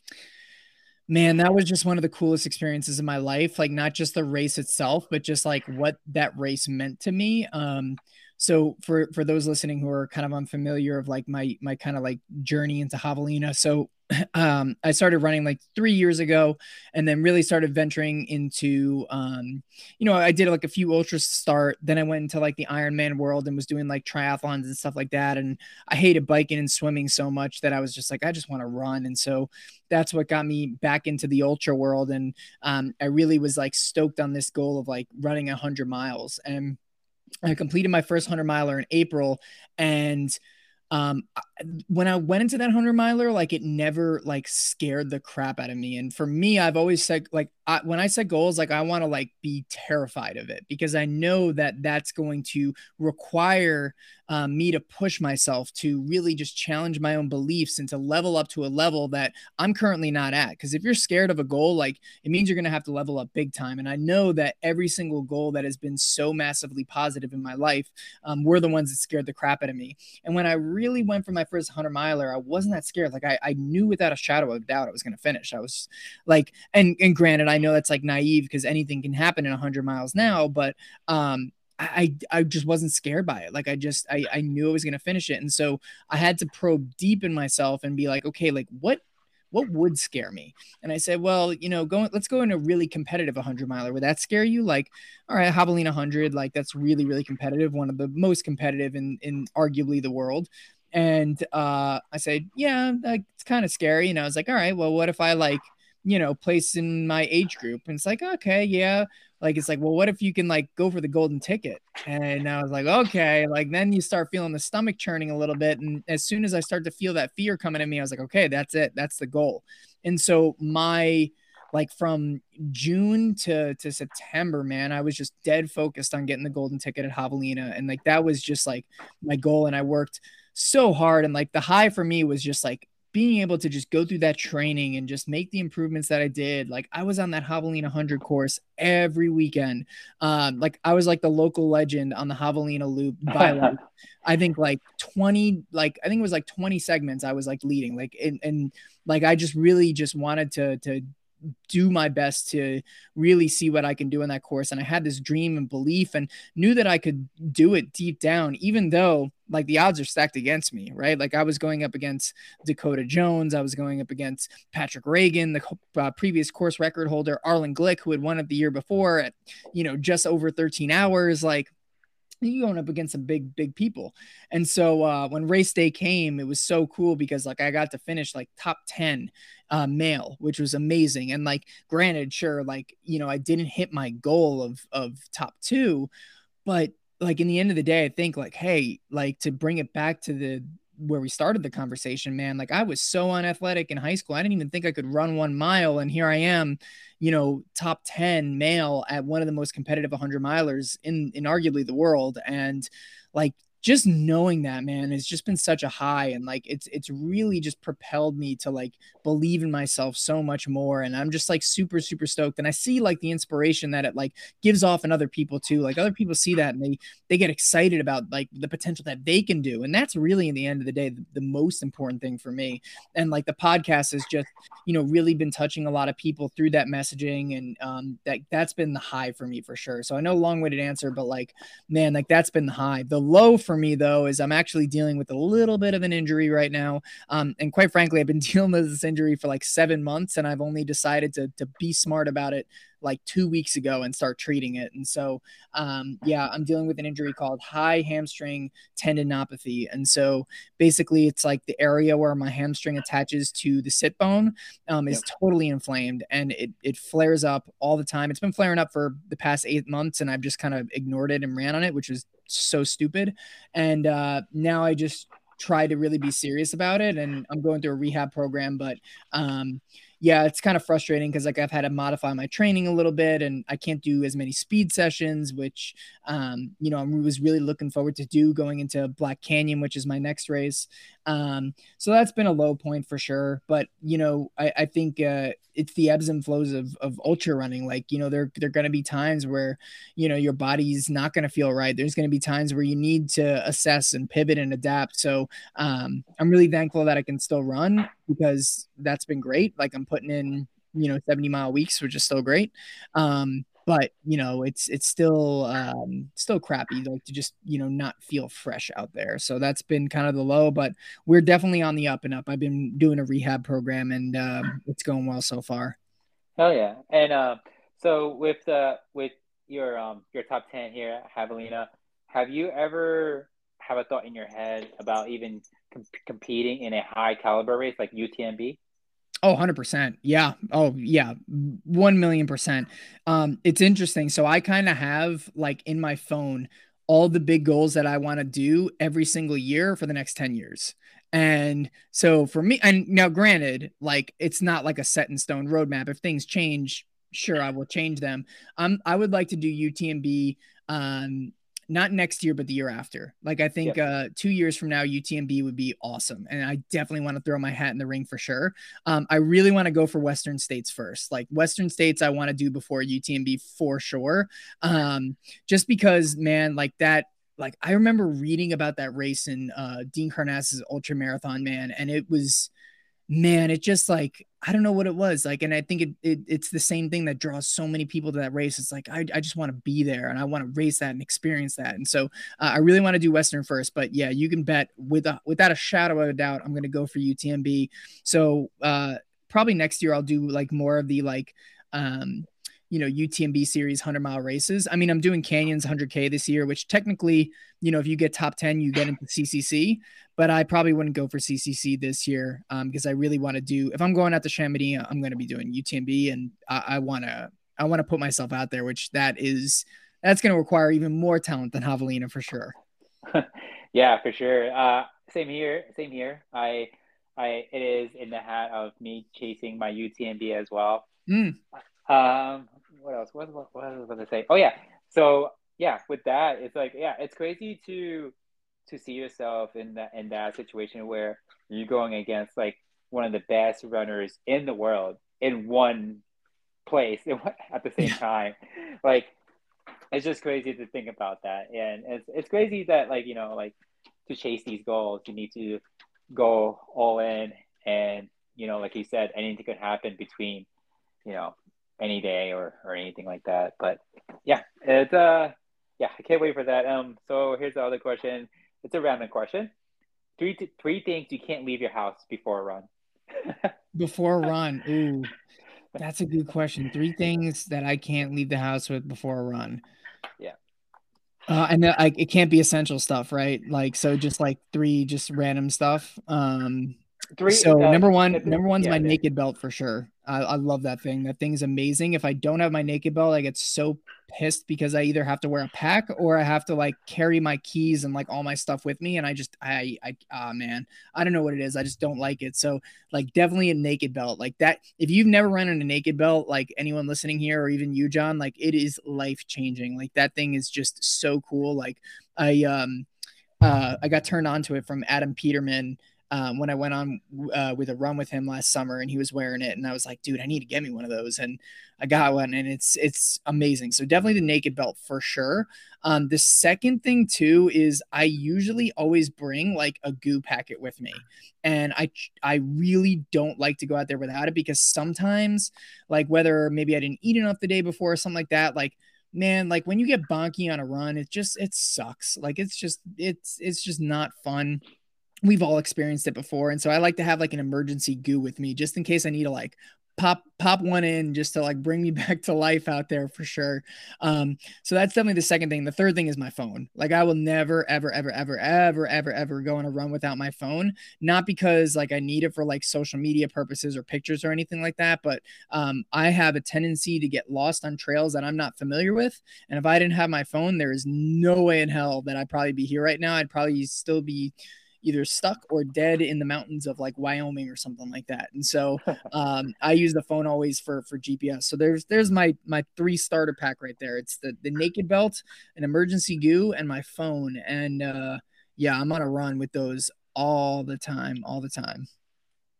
man, that was just one of the coolest experiences in my life. Like, not just the race itself, but just like what that race meant to me. Um, so for for those listening who are kind of unfamiliar of like my my kind of like journey into javelina so um, I started running like three years ago and then really started venturing into, um, you know, I did like a few ultras start. Then I went into like the Ironman world and was doing like triathlons and stuff like that. And I hated biking and swimming so much that I was just like, I just want to run. And so that's what got me back into the ultra world. And um, I really was like stoked on this goal of like running a hundred miles. And I completed my first hundred miler in April and um when i went into that 100 miler like it never like scared the crap out of me. And for me i've always said like I, when i set goals like i want to like be terrified of it because i know that that's going to require um, me to push myself to really just challenge my own beliefs and to level up to a level that i'm currently not at. Because if you're scared of a goal like it means you're going to have to level up big time. And i know that every single goal that has been so massively positive in my life um, were the ones that scared the crap out of me. And when i really went for my first 100 miler i wasn't that scared like i, I knew without a shadow of doubt i was going to finish i was like and and granted i know that's like naive because anything can happen in 100 miles now but um I, I just wasn't scared by it. Like I just I, I knew I was gonna finish it. And so I had to probe deep in myself and be like, okay, like what what would scare me? And I said, well, you know, go let's go in a really competitive 100 miler. Would that scare you? Like, all right, Javelina 100, like that's really really competitive, one of the most competitive in in arguably the world. And uh, I said, yeah, it's kind of scary. And I was like, all right, well, what if I like, you know, place in my age group? And it's like, okay, yeah. Like, it's like, well, what if you can like go for the golden ticket? And I was like, okay. Like, then you start feeling the stomach churning a little bit. And as soon as I start to feel that fear coming at me, I was like, okay, that's it. That's the goal. And so my, like from June to to September, man, I was just dead focused on getting the golden ticket at Javelina, and like that was just like my goal. And I worked so hard. And like the high for me was just like being able to just go through that training and just make the improvements that I did. Like I was on that Javelina 100 course every weekend. Um, like I was like the local legend on the Javelina loop by like, I think like 20, like I think it was like 20 segments I was like leading like, and, and like, I just really just wanted to, to do my best to really see what I can do in that course. And I had this dream and belief and knew that I could do it deep down, even though like the odds are stacked against me, right? Like I was going up against Dakota Jones, I was going up against Patrick Reagan, the uh, previous course record holder, Arlen Glick, who had won it the year before at, you know, just over 13 hours. Like, you going up against some big big people. And so uh, when race day came it was so cool because like i got to finish like top 10 uh, male which was amazing. And like granted sure like you know i didn't hit my goal of of top two but like in the end of the day i think like hey like to bring it back to the where we started the conversation, man. Like I was so unathletic in high school. I didn't even think I could run one mile. And here I am, you know, top 10 male at one of the most competitive 100 milers in, in arguably the world. And like just knowing that man has just been such a high and like it's it's really just propelled me to like believe in myself so much more and i'm just like super super stoked and i see like the inspiration that it like gives off in other people too like other people see that and they they get excited about like the potential that they can do and that's really in the end of the day the, the most important thing for me and like the podcast has just you know really been touching a lot of people through that messaging and um that that's been the high for me for sure so i know long-winded answer but like man like that's been the high. The low for for me though is I'm actually dealing with a little bit of an injury right now, um, and quite frankly, I've been dealing with this injury for like seven months, and I've only decided to to be smart about it like two weeks ago and start treating it. And so, um, yeah, I'm dealing with an injury called high hamstring tendinopathy. And so basically, it's like the area where my hamstring attaches to the sit bone um, is yep. totally inflamed and it, it flares up all the time. It's been flaring up for the past eight months, and I've just kind of ignored it and ran on it, which was so stupid. And uh, now I just try to really be serious about it. And I'm going through a rehab program, but um, yeah, it's kind of frustrating because like I've had to modify my training a little bit and I can't do as many speed sessions, which um, you know, I was really looking forward to do going into Black Canyon, which is my next race. Um, so that's been a low point for sure. But you know, I, I think uh, it's the ebbs and flows of of ultra running. Like you know, there there are going to be times where you know your body's not going to feel right. There's going to be times where you need to assess and pivot and adapt. So um, I'm really thankful that I can still run because that's been great. Like I'm putting in you know 70 mile weeks, which is still great. Um, but you know it's it's still um still crappy like to just you know not feel fresh out there. So that's been kind of the low but we're definitely on the up and up. I've been doing a rehab program and uh, it's going well so far. Oh yeah. And uh, so with the with your um your top 10 here javelina have you ever have a thought in your head about even com- competing in a high caliber race like utmb Oh, 100%. Yeah. Oh, yeah. 1 million percent. Um, it's interesting. So I kind of have like in my phone all the big goals that I want to do every single year for the next 10 years. And so for me, and now granted, like it's not like a set in stone roadmap. If things change, sure, I will change them. Um, I would like to do UTMB um not next year, but the year after. Like I think yep. uh, two years from now, UTMB would be awesome, and I definitely want to throw my hat in the ring for sure. Um, I really want to go for Western States first. Like Western States, I want to do before UTMB for sure. Um, just because, man, like that like I remember reading about that race in uh, Dean Karnazes ultra marathon, man, and it was man, it just like I don't know what it was like, and I think it, it it's the same thing that draws so many people to that race. It's like I, I just want to be there and I want to race that and experience that, and so uh, I really want to do Western first. But yeah, you can bet with a, without a shadow of a doubt, I'm to go for UTMB. So uh, probably next year I'll do like more of the like um you know UTMB series 100 mile races. I mean, I'm doing Canyons 100K this year, which technically, you know, if you get top 10, you get into CCC. But I probably wouldn't go for CCC this year um, because I really want to do. If I'm going out to Chamonix, I'm going to be doing UTMB, and I want to I want to put myself out there, which that is that's going to require even more talent than Javelina for sure. yeah, for sure. Uh, same here. Same here. I I it is in the hat of me chasing my UTMB as well. Mm. Um, what else? What, what, what was I going to say? Oh yeah. So yeah, with that, it's like yeah, it's crazy to to see yourself in that in that situation where you're going against like one of the best runners in the world in one place at the same time. like it's just crazy to think about that, and it's it's crazy that like you know like to chase these goals, you need to go all in, and you know like you said, anything could happen between you know any day or or anything like that. But yeah, it's uh yeah, I can't wait for that. Um, so here's the other question. It's a random question. Three th- three things you can't leave your house before a run. before a run, ooh, that's a good question. Three things that I can't leave the house with before a run. Yeah. Uh, and like it can't be essential stuff, right? Like so, just like three just random stuff. Um, three. So uh, number one, number one's yeah, my naked belt for sure. I, I love that thing. That thing's amazing. If I don't have my naked belt, I get so pissed because I either have to wear a pack or I have to like carry my keys and like all my stuff with me. And I just, I, I, ah, oh, man, I don't know what it is. I just don't like it. So, like, definitely a naked belt like that. If you've never run in a naked belt, like anyone listening here or even you, John, like it is life changing. Like, that thing is just so cool. Like, I, um, uh, I got turned on to it from Adam Peterman um, when I went on uh, with a run with him last summer, and he was wearing it, and I was like, dude, I need to get me one of those, and I got one, and it's it's amazing. So definitely the naked belt for sure. Um, the second thing too is I usually always bring like a goo packet with me, and I I really don't like to go out there without it because sometimes like whether maybe I didn't eat enough the day before or something like that, like man, like when you get bonky on a run, it just it sucks. Like it's just it's it's just not fun we've all experienced it before. And so I like to have like an emergency goo with me just in case I need to like pop pop one in just to like bring me back to life out there for sure. Um, so that's definitely the second thing. The third thing is my phone. Like I will never, ever, ever, ever, ever, ever, ever go on a run without my phone. Not because like I need it for like social media purposes or pictures or anything like that, but um, I have a tendency to get lost on trails that I'm not familiar with. And if I didn't have my phone, there is no way in hell that I'd probably be here right now. I'd probably still be either stuck or dead in the mountains of like Wyoming or something like that. And so um, I use the phone always for for GPS. So there's there's my my three starter pack right there. It's the the naked belt, an emergency goo, and my phone. And uh, yeah, I'm on a run with those all the time, all the time.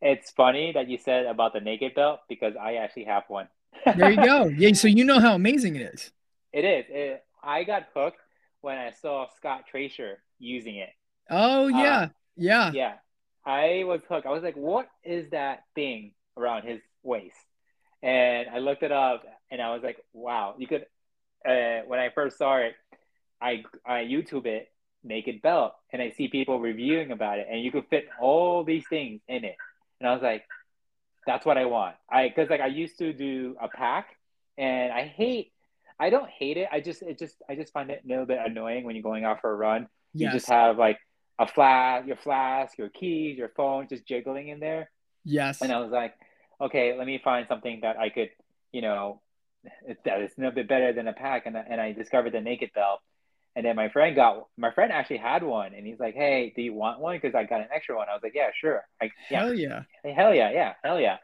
It's funny that you said about the naked belt because I actually have one. there you go. Yeah, so you know how amazing it is. It is. It, I got hooked when I saw Scott Tracer using it. Oh yeah, uh, yeah, yeah. I was hooked. I was like, "What is that thing around his waist?" And I looked it up, and I was like, "Wow!" You could. Uh, when I first saw it, I I YouTube it naked belt, and I see people reviewing about it, and you could fit all these things in it, and I was like, "That's what I want." I because like I used to do a pack, and I hate. I don't hate it. I just it just I just find it a little bit annoying when you're going out for a run. Yes. You just have like a flask, your flask, your keys, your phone, just jiggling in there. Yes. And I was like, okay, let me find something that I could, you know, that is a little bit better than a pack. And, and I discovered the naked belt. And then my friend got, my friend actually had one and he's like, Hey, do you want one? Cause I got an extra one. I was like, yeah, sure. I, yeah. Hell yeah. Hell yeah. Yeah. Hell yeah.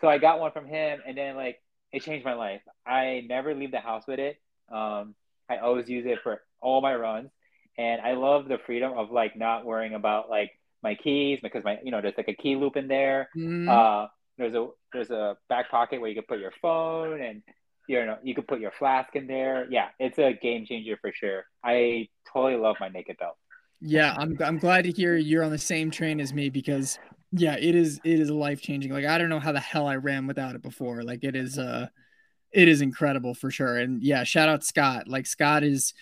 So I got one from him and then like, it changed my life. I never leave the house with it. Um, I always use it for all my runs and I love the freedom of like not worrying about like my keys because my you know there's like a key loop in there. Mm. Uh, there's a there's a back pocket where you can put your phone and you know you can put your flask in there. Yeah, it's a game changer for sure. I totally love my naked belt. Yeah, I'm I'm glad to hear you're on the same train as me because yeah, it is it is life changing. Like I don't know how the hell I ran without it before. Like it is uh it is incredible for sure. And yeah, shout out Scott. Like Scott is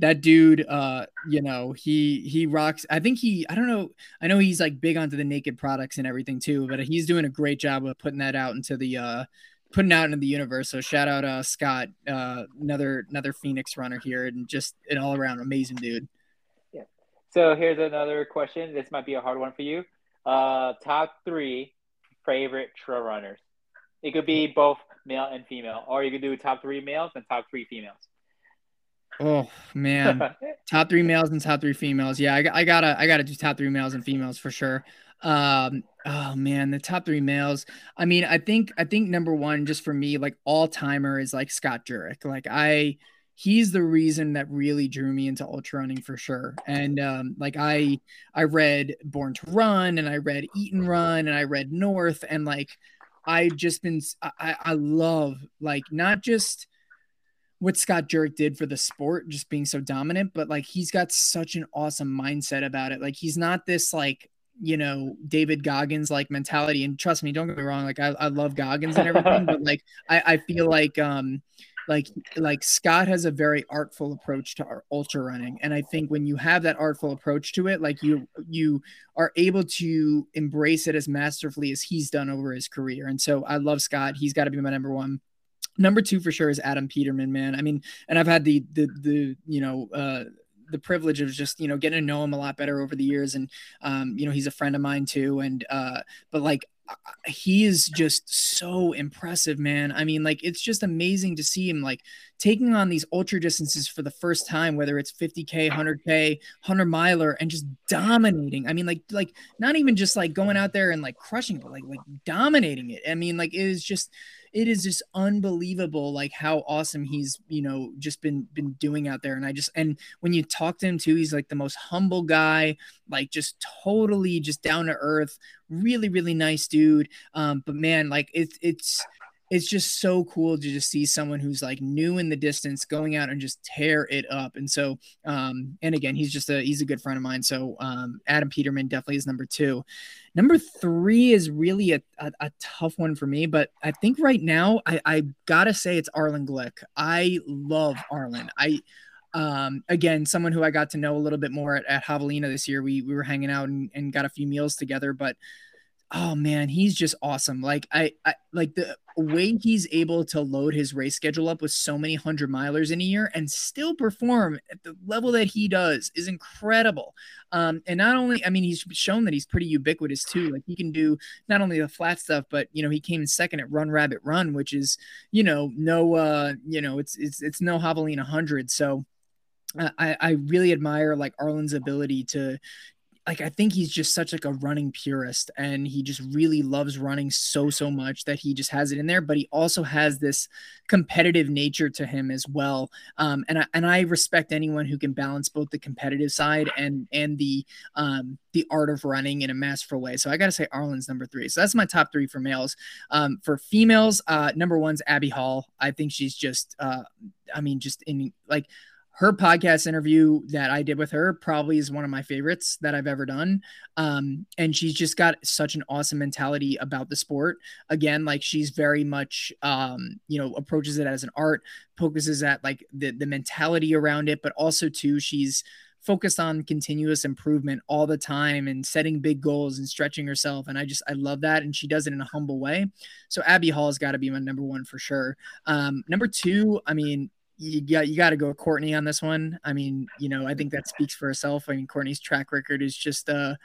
that dude uh you know he he rocks i think he i don't know i know he's like big onto the naked products and everything too but he's doing a great job of putting that out into the uh putting out into the universe. So shout out uh scott uh another another phoenix runner here and just an all-around amazing dude. Yeah. So here's another question. This might be a hard one for you. Uh top three favorite trail runners. It could be both male and female or you could do top three males and top three females Oh man, top three males and top three females. Yeah, I, I, gotta I gotta do top three males and females for sure. Um, oh man, the top three males. I mean, I think I think number one, just for me, like all timer is like Scott Jurek. Like I, he's the reason that really drew me into ultra running for sure. And um, like I I read Born to Run and I read Eat and Run and I read North and like I just been I I love like not just what Scott Jurek did for the sport, just being so dominant, but like he's got such an awesome mindset about it. Like he's not this like, you know, David Goggins like mentality. And trust me, don't get me wrong, like I, I love Goggins and everything, but like I, I feel like um like like Scott has a very artful approach to our ultra running. And I think when you have that artful approach to it, like you you are able to embrace it as masterfully as he's done over his career. And so I love Scott. He's got to be my number one number two for sure is Adam Peterman, man. I mean, and I've had the the the you know uh, the privilege of just you know getting to know him a lot better over the years, and um, you know he's a friend of mine too. And uh, but like he is just so impressive, man. I mean, like it's just amazing to see him like taking on these ultra distances for the first time, whether it's 50k, 100k, 100 miler, and just dominating. I mean, like like not even just like going out there and like crushing it, like like dominating it. I mean, like it is just it is just unbelievable like how awesome he's you know just been been doing out there. And i just and when you talk to him too he's like the most humble guy like just totally just down to earth really really nice dude. Um but man like it's it's it's just so cool to just see someone who's like new in the distance going out and just tear it up. And so, um, and again, he's just a he's a good friend of mine. So um, Adam Peterman definitely is number two. Number three is really a, a, a tough one for me, but I think right now I, I gotta say it's Arlen Glick. I love Arlen. I um, again, someone who I got to know a little bit more at, at Javelina this year. We we were hanging out and, and got a few meals together, but oh man, he's just awesome. Like I, I like the way he's able to load his race schedule up with so many hundred milers in a year and still perform at the level that he does is incredible. Um, and not only, I mean, he's shown that he's pretty ubiquitous too. Like he can do not only the flat stuff, but you know, he came in second at Run Rabbit Run, which is, you know, no, uh, you know, it's it's it's no Javelina hundred. So. I, I really admire like Arlen's ability to like I think he's just such like a running purist and he just really loves running so so much that he just has it in there but he also has this competitive nature to him as well um, and I, and I respect anyone who can balance both the competitive side and and the um, the art of running in a masterful way so I got to say Arlen's number 3 so that's my top 3 for males um, for females uh, number 1's Abby Hall I think she's just uh, I mean just in like her podcast interview that I did with her probably is one of my favorites that I've ever done. Um, and she's just got such an awesome mentality about the sport. Again, like she's very much, um, you know, approaches it as an art, focuses at like the, the mentality around it, but also too, she's focused on continuous improvement all the time and setting big goals and stretching herself. And I just, I love that. And she does it in a humble way. So Abby Hall has got to be my number one for sure. Um, number two, I mean, you got you got to go Courtney on this one. I mean, you know, I think that speaks for herself. I mean, Courtney's track record is just uh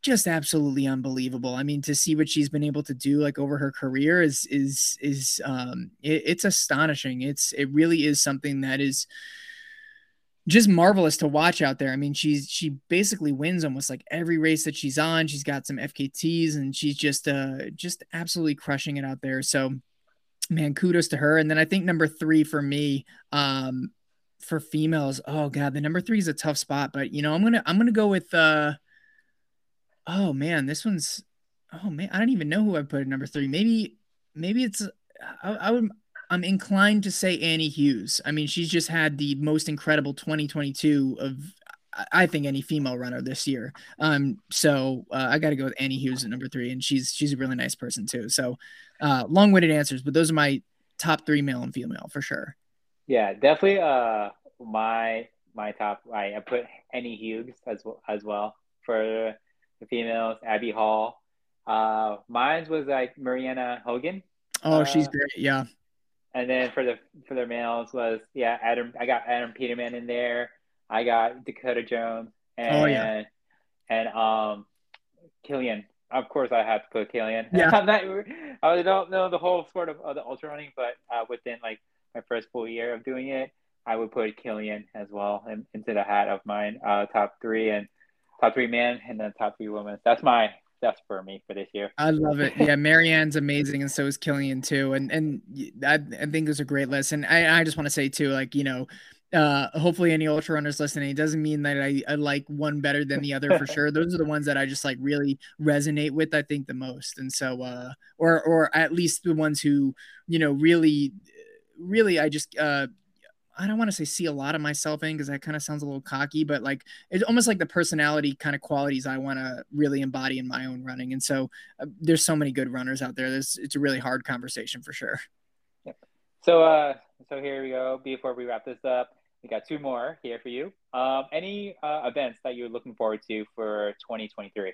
just absolutely unbelievable. I mean, to see what she's been able to do like over her career is is is um it, it's astonishing. It's it really is something that is just marvelous to watch out there. I mean, she's she basically wins almost like every race that she's on. She's got some FKTs and she's just uh just absolutely crushing it out there. So man, kudos to her. And then I think number three for me, um, for females, oh god, the number three is a tough spot, but you know, I'm gonna I'm gonna go with uh oh man, this one's oh man, I don't even know who I put at number three. Maybe maybe it's I, I would I'm inclined to say Annie Hughes. I mean, she's just had the most incredible 2022 of I think any female runner this year. Um, so uh, I got to go with Annie Hughes at number three, and she's she's a really nice person too. So uh, long-winded answers, but those are my top three, male and female for sure. Yeah, definitely. Uh, my my top. I, I put Annie Hughes as well as well for the females. Abby Hall. Uh, mine was like Marianne Hogan. Oh, uh, she's great. Yeah. And then for the for the males was yeah Adam. I got Adam Peterman in there. I got Dakota Jones and oh, yeah. and um Kilian. Of course, I have to put Kilian. Yeah. I'm not, I don't know the whole sport of, of the ultra running, but uh, within like my first full year of doing it, I would put Kilian as well in, into the hat of mine uh, top three and top three men and then top three women. That's my that's for me for this year. I love it. Yeah, Marianne's amazing, and so is Kilian too. And and I, I think it's a great list. And I, I just want to say too, like you know, uh hopefully any ultra runners listening it doesn't mean that I, I like one better than the other for sure those are the ones that i just like really resonate with i think the most and so uh or or at least the ones who you know really really i just uh I don't want to say see a lot of myself in because that kind of sounds a little cocky, but like it's almost like the personality kind of qualities I want to really embody in my own running. And so uh, there's so many good runners out there. There's it's a really hard conversation for sure. Yeah. So uh, so here we go. Before we wrap this up, we got two more here for you. Um, any uh, events that you're looking forward to for 2023?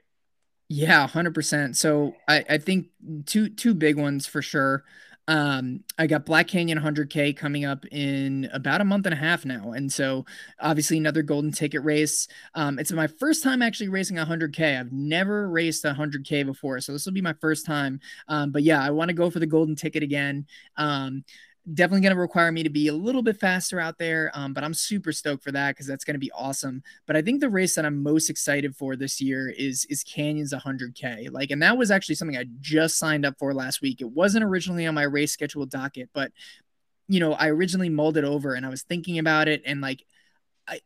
Yeah, hundred percent. So I, I think two two big ones for sure. um, I got Black Canyon 100K coming up in about a month and a half now. And so, obviously, another golden ticket race. Um, it's my first time actually racing 100K. I've never raced 100K before. So, this will be my first time. Um, but yeah, I want to go for the golden ticket again. Um, definitely going to require me to be a little bit faster out there. Um, but I'm super stoked for that because that's going to be awesome. But I think the race that I'm most excited for this year is is Canyons 100K. Like, and that was actually something I just signed up for last week. It wasn't originally on my race schedule docket, but you know, I originally mulled it over and I was thinking about it and like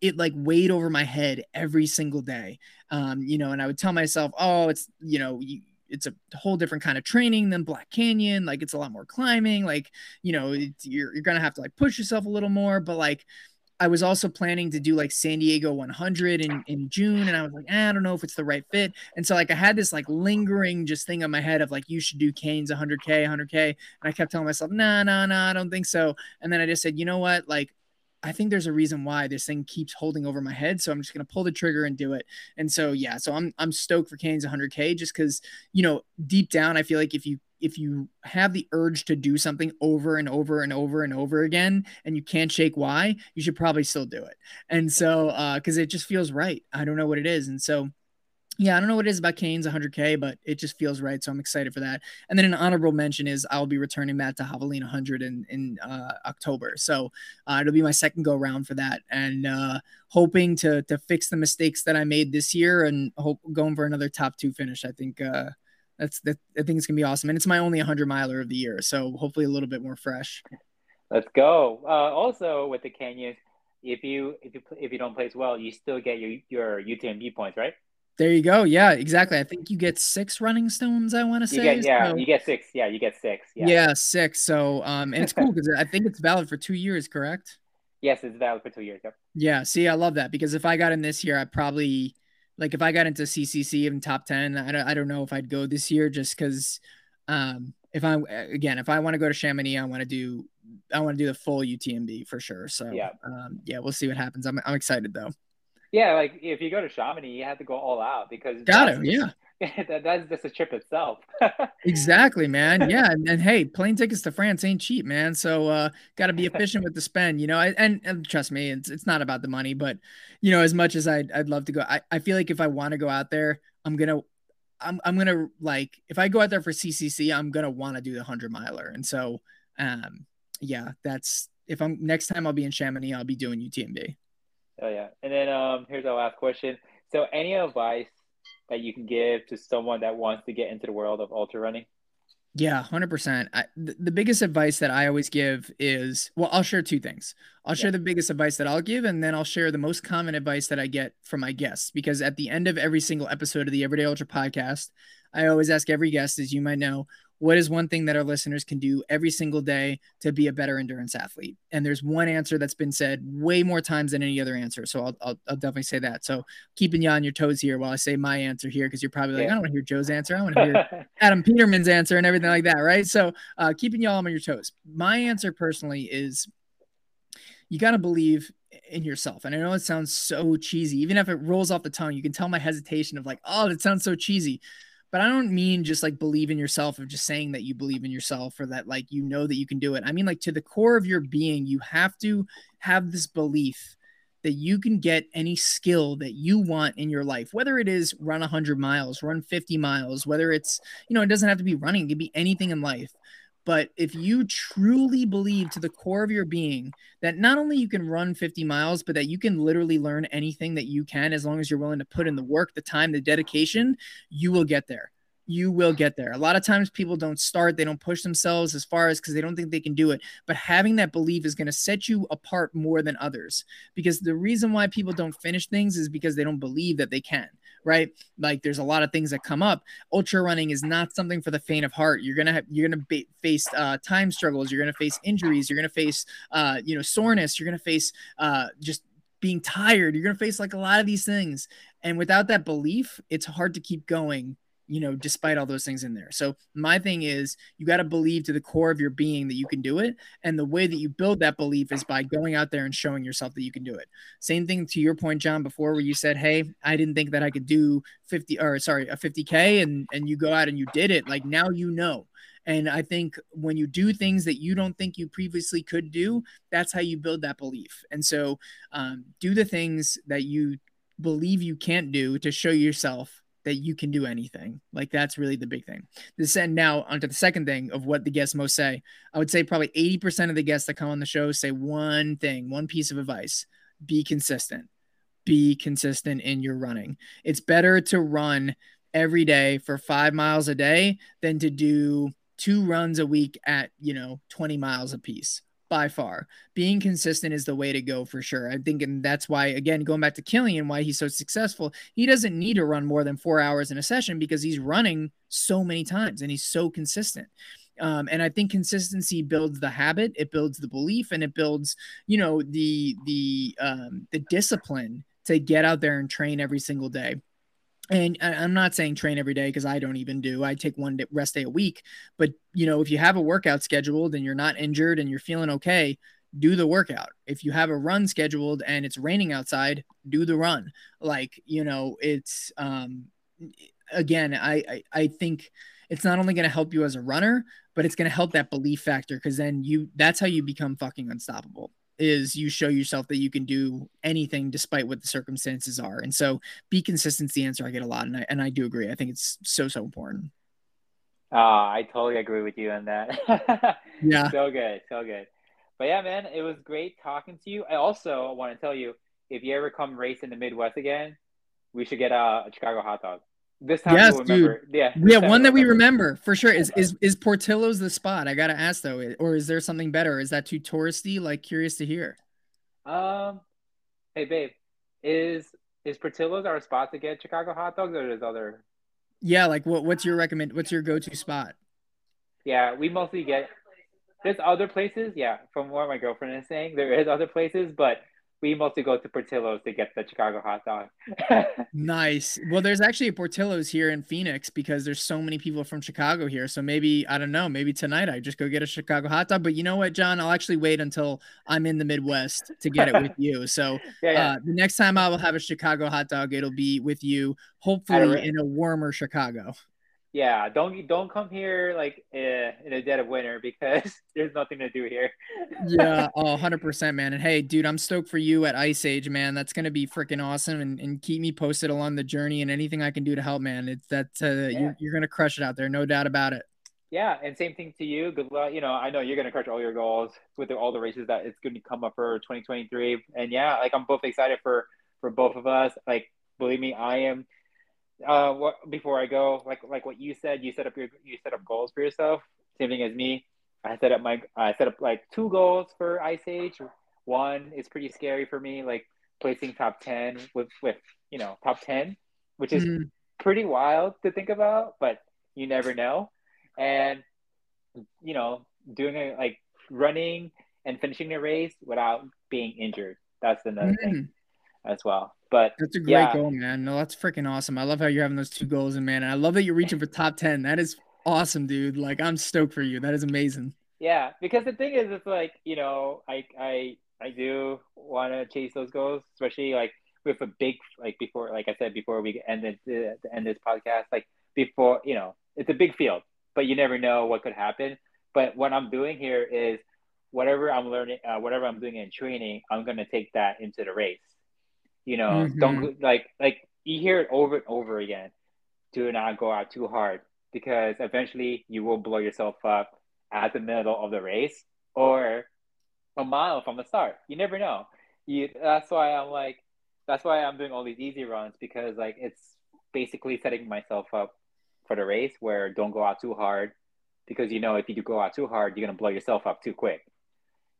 it like weighed over my head every single day. Um, you know, and I would tell myself, oh, it's you know, you, it's a whole different kind of training than Black Canyon. Like it's a lot more climbing. Like you know, you're you're gonna have to like push yourself a little more. But like, I was also planning to do like San Diego 100 in in June, and I was like, eh, I don't know if it's the right fit. And so like I had this like lingering just thing on my head of like you should do Canyons 100k, 100k, and I kept telling myself, nah, nah, nah, I don't think so. And then I just said, you know what, like I think there's a reason why this thing keeps holding over my head. So I'm just gonna pull the trigger and do it. And so yeah, so I'm I'm stoked for Canyons 100K just because you know deep down I feel like if you if you have the urge to do something over and over and over and over again and you can't shake why, you should probably still do it. And so uh because it just feels right. I don't know what it is. And so yeah, I don't know what it is about Canyons 100K, but it just feels right. So I'm excited for that. And then an honorable mention is I'll be returning that to Javelina 100 in, in uh, October. So uh, it'll be my second go round for that. And uh, hoping to, to fix the mistakes that I made this year and hope going for another top two finish. I think uh, that's that. I think it's going to be awesome. And it's my only 100 miler of the year. So hopefully a little bit more fresh. Let's go. Uh, also with the Canyons, if you if you if you don't place well, you still get your your UTMB points, right? There you go. Yeah, exactly. I think you get six running stones. I want to say. Get, yeah, so, you get six. Yeah, you get six. Yeah, yeah six. So, um, and it's cool because I think it's valid for two years. Correct? Yes, it's valid for two years. Yep. Yeah. See, I love that because if I got in this year, I probably like if I got into CCC in top ten. I don't. I don't know if I'd go this year just because. Um, if I again, if I want to go to Chamonix, I want to do. I want to do the full UTMB for sure. So yeah, um, yeah, we'll see what happens. I'm I'm excited though. Yeah, like if you go to Chamonix, you have to go all out because got it. Yeah, that, that's just a trip itself. exactly, man. Yeah, and, and, hey, plane tickets to France ain't cheap, man. So uh, got to be efficient with the spend, you know. And, and trust me, it's it's not about the money, but you know, as much as I'd I'd love to go, I, I feel like if I want to go out there, I'm gonna. I'm, I'm gonna like if I go out there for CCC, I'm gonna want to do the hundred miler, and so um yeah, that's if I'm next time I'll be in Chamonix, I'll be doing UTMB. Oh yeah. And then um, here's our last question. So, any advice that you can give to someone that wants to get into the world of ultra running? Yeah, 100%. I, the, the biggest advice that I always give is well, I'll share two things. I'll yeah. share the biggest advice that I'll give, and then I'll share the most common advice that I get from my guests. Because at the end of every single episode of the Everyday Ultra podcast, I always ask every guest, as you might know, what is one thing that our listeners can do every single day to be a better endurance athlete? And there's one answer that's been said way more times than any other answer. So I'll, I'll, I'll definitely say that. So keeping you on your toes here while I say my answer here, because you're probably like, yeah. I don't want to hear Joe's answer. I want to hear Adam Peterman's answer and everything like that. Right. So uh, keeping y'all on your toes. My answer personally is you got to believe in yourself. And I know it sounds so cheesy, even if it rolls off the tongue, you can tell my hesitation of like, oh, that sounds so cheesy but I don't mean just like believe in yourself of just saying that you believe in yourself or that like you know that you can do it. I mean like to the core of your being, you have to have this belief that you can get any skill that you want in your life, whether it is run 100 miles, run 50 miles, whether it's, you know, it doesn't have to be running, it could be anything in life. But if you truly believe to the core of your being that not only you can run 50 miles, but that you can literally learn anything that you can as long as you're willing to put in the work, the time, the dedication, you will get there. You will get there. A lot of times people don't start, they don't push themselves as far as because they don't think they can do it. But having that belief is going to set you apart more than others. Because the reason why people don't finish things is because they don't believe that they can right? Like there's a lot of things that come up. Ultra running is not something for the faint of heart. You're gonna have you're gonna ba- face uh, time struggles. You're gonna face injuries. You're gonna face uh, you know soreness. You're gonna face uh, just being tired. You're gonna face like a lot of these things. And without that belief, it's hard to keep going you know, despite all those things in there. So my thing is you got to believe to the core of your being that you can do it. And the way that you build that belief is by going out there and showing yourself that you can do it. Same thing to your point, John, before where you said, Hey, I didn't think that I could do 50 or sorry, a 50 K and, and you go out and you did it. Like now, you know, And I think when you do things that you don't think you previously could do, that's how you build that belief. And so um, do the things that you believe you can't do to show yourself that you can do anything. Like that's really the big thing. This and now onto the second thing of what the guests most say. I would say probably 80% of the guests that come on the show say one thing, one piece of advice. Be consistent. Be consistent in your running. It's better to run every day for 5 miles a day than to do two runs a week at, you know, 20 miles a piece by far. Being consistent is the way to go for sure. I think, and that's why, again, going back to Kilian, why he's so successful, he doesn't need to run more than four hours in a session because he's running so many times and he's so consistent. Um, and I think consistency builds the habit, it builds the belief, and it builds, you know, the the um, the discipline to get out there and train every single day and I'm not saying train every day because I don't even do. I take one rest day a week. But you know, if you have a workout scheduled and you're not injured and you're feeling okay, do the workout. If you have a run scheduled and it's raining outside, do the run. Like you know, it's um, again, I I, I think it's not only going to help you as a runner, but it's going to help that belief factor because then you that's how you become fucking unstoppable is you show yourself that you can do anything despite what the circumstances are. And so be consistent the answer I get a lot. And I, and I do agree. I think it's so, so important. Uh, I totally agree with you on that. yeah. So good. So good. But yeah, man, it was great talking to you. I also want to tell you if you ever come race in the Midwest again, we should get a, a Chicago hot dog. This time yes. Dude. Yeah. Yeah, one that we remember for sure. Is is is Portillo's the spot? I gotta ask though, or is there something better? Is that too touristy? Like curious to hear. Um hey babe, is is Portillo's our spot to get Chicago hot dogs or is other Yeah, like what what's your recommend what's your go to spot? Yeah, we mostly get there's other places, yeah, from what my girlfriend is saying. There is other places, but we mostly go to Portillo's to get the Chicago hot dog. nice. Well, there's actually a Portillo's here in Phoenix because there's so many people from Chicago here. So maybe I don't know. Maybe tonight I just go get a Chicago hot dog. But you know what, John? I'll actually wait until I'm in the Midwest to get it with you. So yeah, yeah. Uh, the next time I will have a Chicago hot dog, it'll be with you. Hopefully in a warmer Chicago yeah, don't don't come here like uh, in the dead of winter because there's nothing to do here. yeah, oh, 100%, man. And hey, dude, I'm stoked for you at Ice Age, man. That's going to be freaking awesome. And, and keep me posted along the journey and anything I can do to help, man. It's that uh, yeah. you're, you're going to crush it out there. No doubt about it. Yeah, and same thing to you. Good luck. You know, I know you're gonna crush all your goals with all the races that it's gonna come up for 2023. And yeah, like I'm both excited for for both of us. Like, believe me, I am uh, what before I go, like like what you said, you set up your you set up goals for yourself. Same thing as me. I set up my I set up like two goals for Ice Age. One is pretty scary for me, like placing top ten with with you know top ten, which is mm-hmm. pretty wild to think about, but you never know. And you know, doing it like running and finishing the race without being injured. That's another mm-hmm. thing as well. But that's a great yeah. goal, man. No, that's freaking awesome. I love how you're having those two goals, and man, and I love that you're reaching for top ten. That is awesome, dude. Like I'm stoked for you. That is amazing. Yeah, because the thing is, it's like you know, I I I do want to chase those goals, especially like with a big like before, like I said before we ended the, the end this podcast, like before you know, it's a big field, but you never know what could happen. But what I'm doing here is whatever I'm learning, uh, whatever I'm doing in training, I'm gonna take that into the race. You know, mm-hmm. don't like like you hear it over and over again. Do not go out too hard because eventually you will blow yourself up at the middle of the race or a mile from the start. You never know. You that's why I'm like that's why I'm doing all these easy runs because like it's basically setting myself up for the race where don't go out too hard because you know if you do go out too hard you're gonna blow yourself up too quick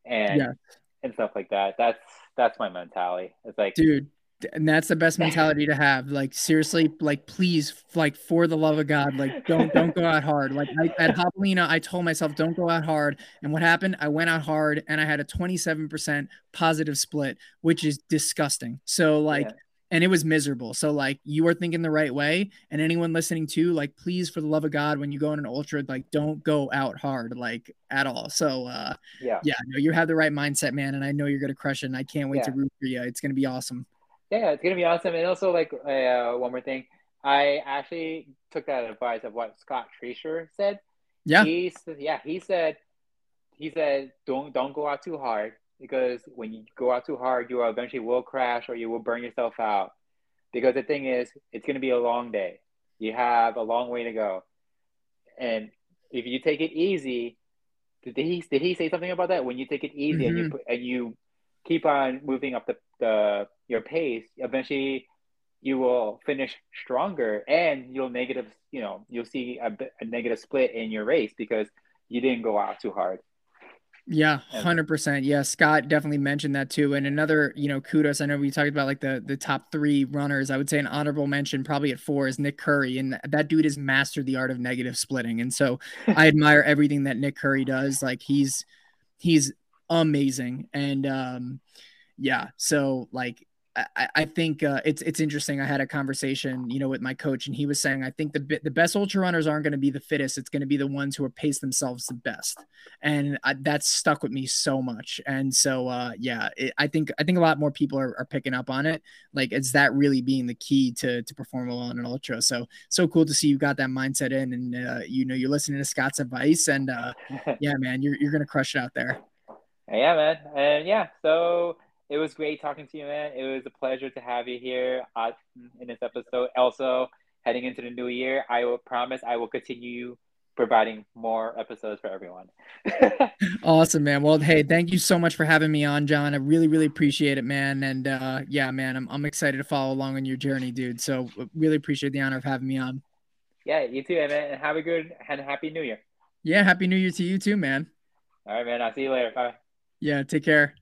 and and stuff like that. That's that's my mentality. It's like dude, and that's the best mentality to have. Like seriously like please like for the love of god like don't don't go out hard. Like I, at Javelina i told myself don't go out hard. And what happened? I went out hard and i had a 27% positive split which is disgusting. So like yeah. and it was miserable. So like you are thinking the right way. And anyone listening to like please for the love of god when you go in an ultra like don't go out hard like at all. So uh yeah. yeah no, you have the right mindset man. And i know you're gonna crush it. And i can't wait yeah. to root for you. It's gonna be awesome yeah, it's gonna be awesome. And also, like uh, one more thing, I actually took that advice of what Scott Tracer said. Yeah. He yeah, he said he said don't don't go out too hard because when you go out too hard, you eventually will crash or you will burn yourself out. Because the thing is, it's going to be a long day. You have a long way to go, and if you take it easy, did he did he say something about that? When you take it easy mm-hmm. and you and you keep on moving up the, the your pace, eventually you will finish stronger and you'll negative you know you'll see a, a negative split in your race because you didn't go out too hard yeah, hundred percent. Yeah, Scott definitely mentioned that too. And another, you know, kudos. I know we talked about like the the top three runners. I would say an honorable mention, probably at four, is Nick Curry, and that dude has mastered the art of negative splitting. And so I admire everything that Nick Curry does. Like he's he's amazing. And um, yeah, so like I, I think uh, it's it's interesting. I had a conversation, you know, with my coach, and he was saying, I think the the best ultra runners aren't going to be the fittest. It's going to be the ones who are pace themselves the best, and I, that's stuck with me so much. And so, uh, yeah, it, I think I think a lot more people are, are picking up on it. Like, it's that really being the key to to perform well in an ultra. So so cool to see you got that mindset in, and uh, you know, you're listening to Scott's advice, and uh, yeah, man, you're you're gonna crush it out there. Yeah, man, and yeah, so it was great talking to you, man. It was a pleasure to have you here uh, in this episode. Also, heading into the new year, I will promise I will continue providing more episodes for everyone. awesome, man. Well, hey, thank you so much for having me on, John. I really, really appreciate it, man. And uh, yeah, man, I'm, I'm excited to follow along on your journey, dude. So really appreciate the honor of having me on. Yeah, you too, man. And have a good and happy new year. Yeah, happy new year to you too, man. All right, man. I'll see you later. Bye. Yeah, take care.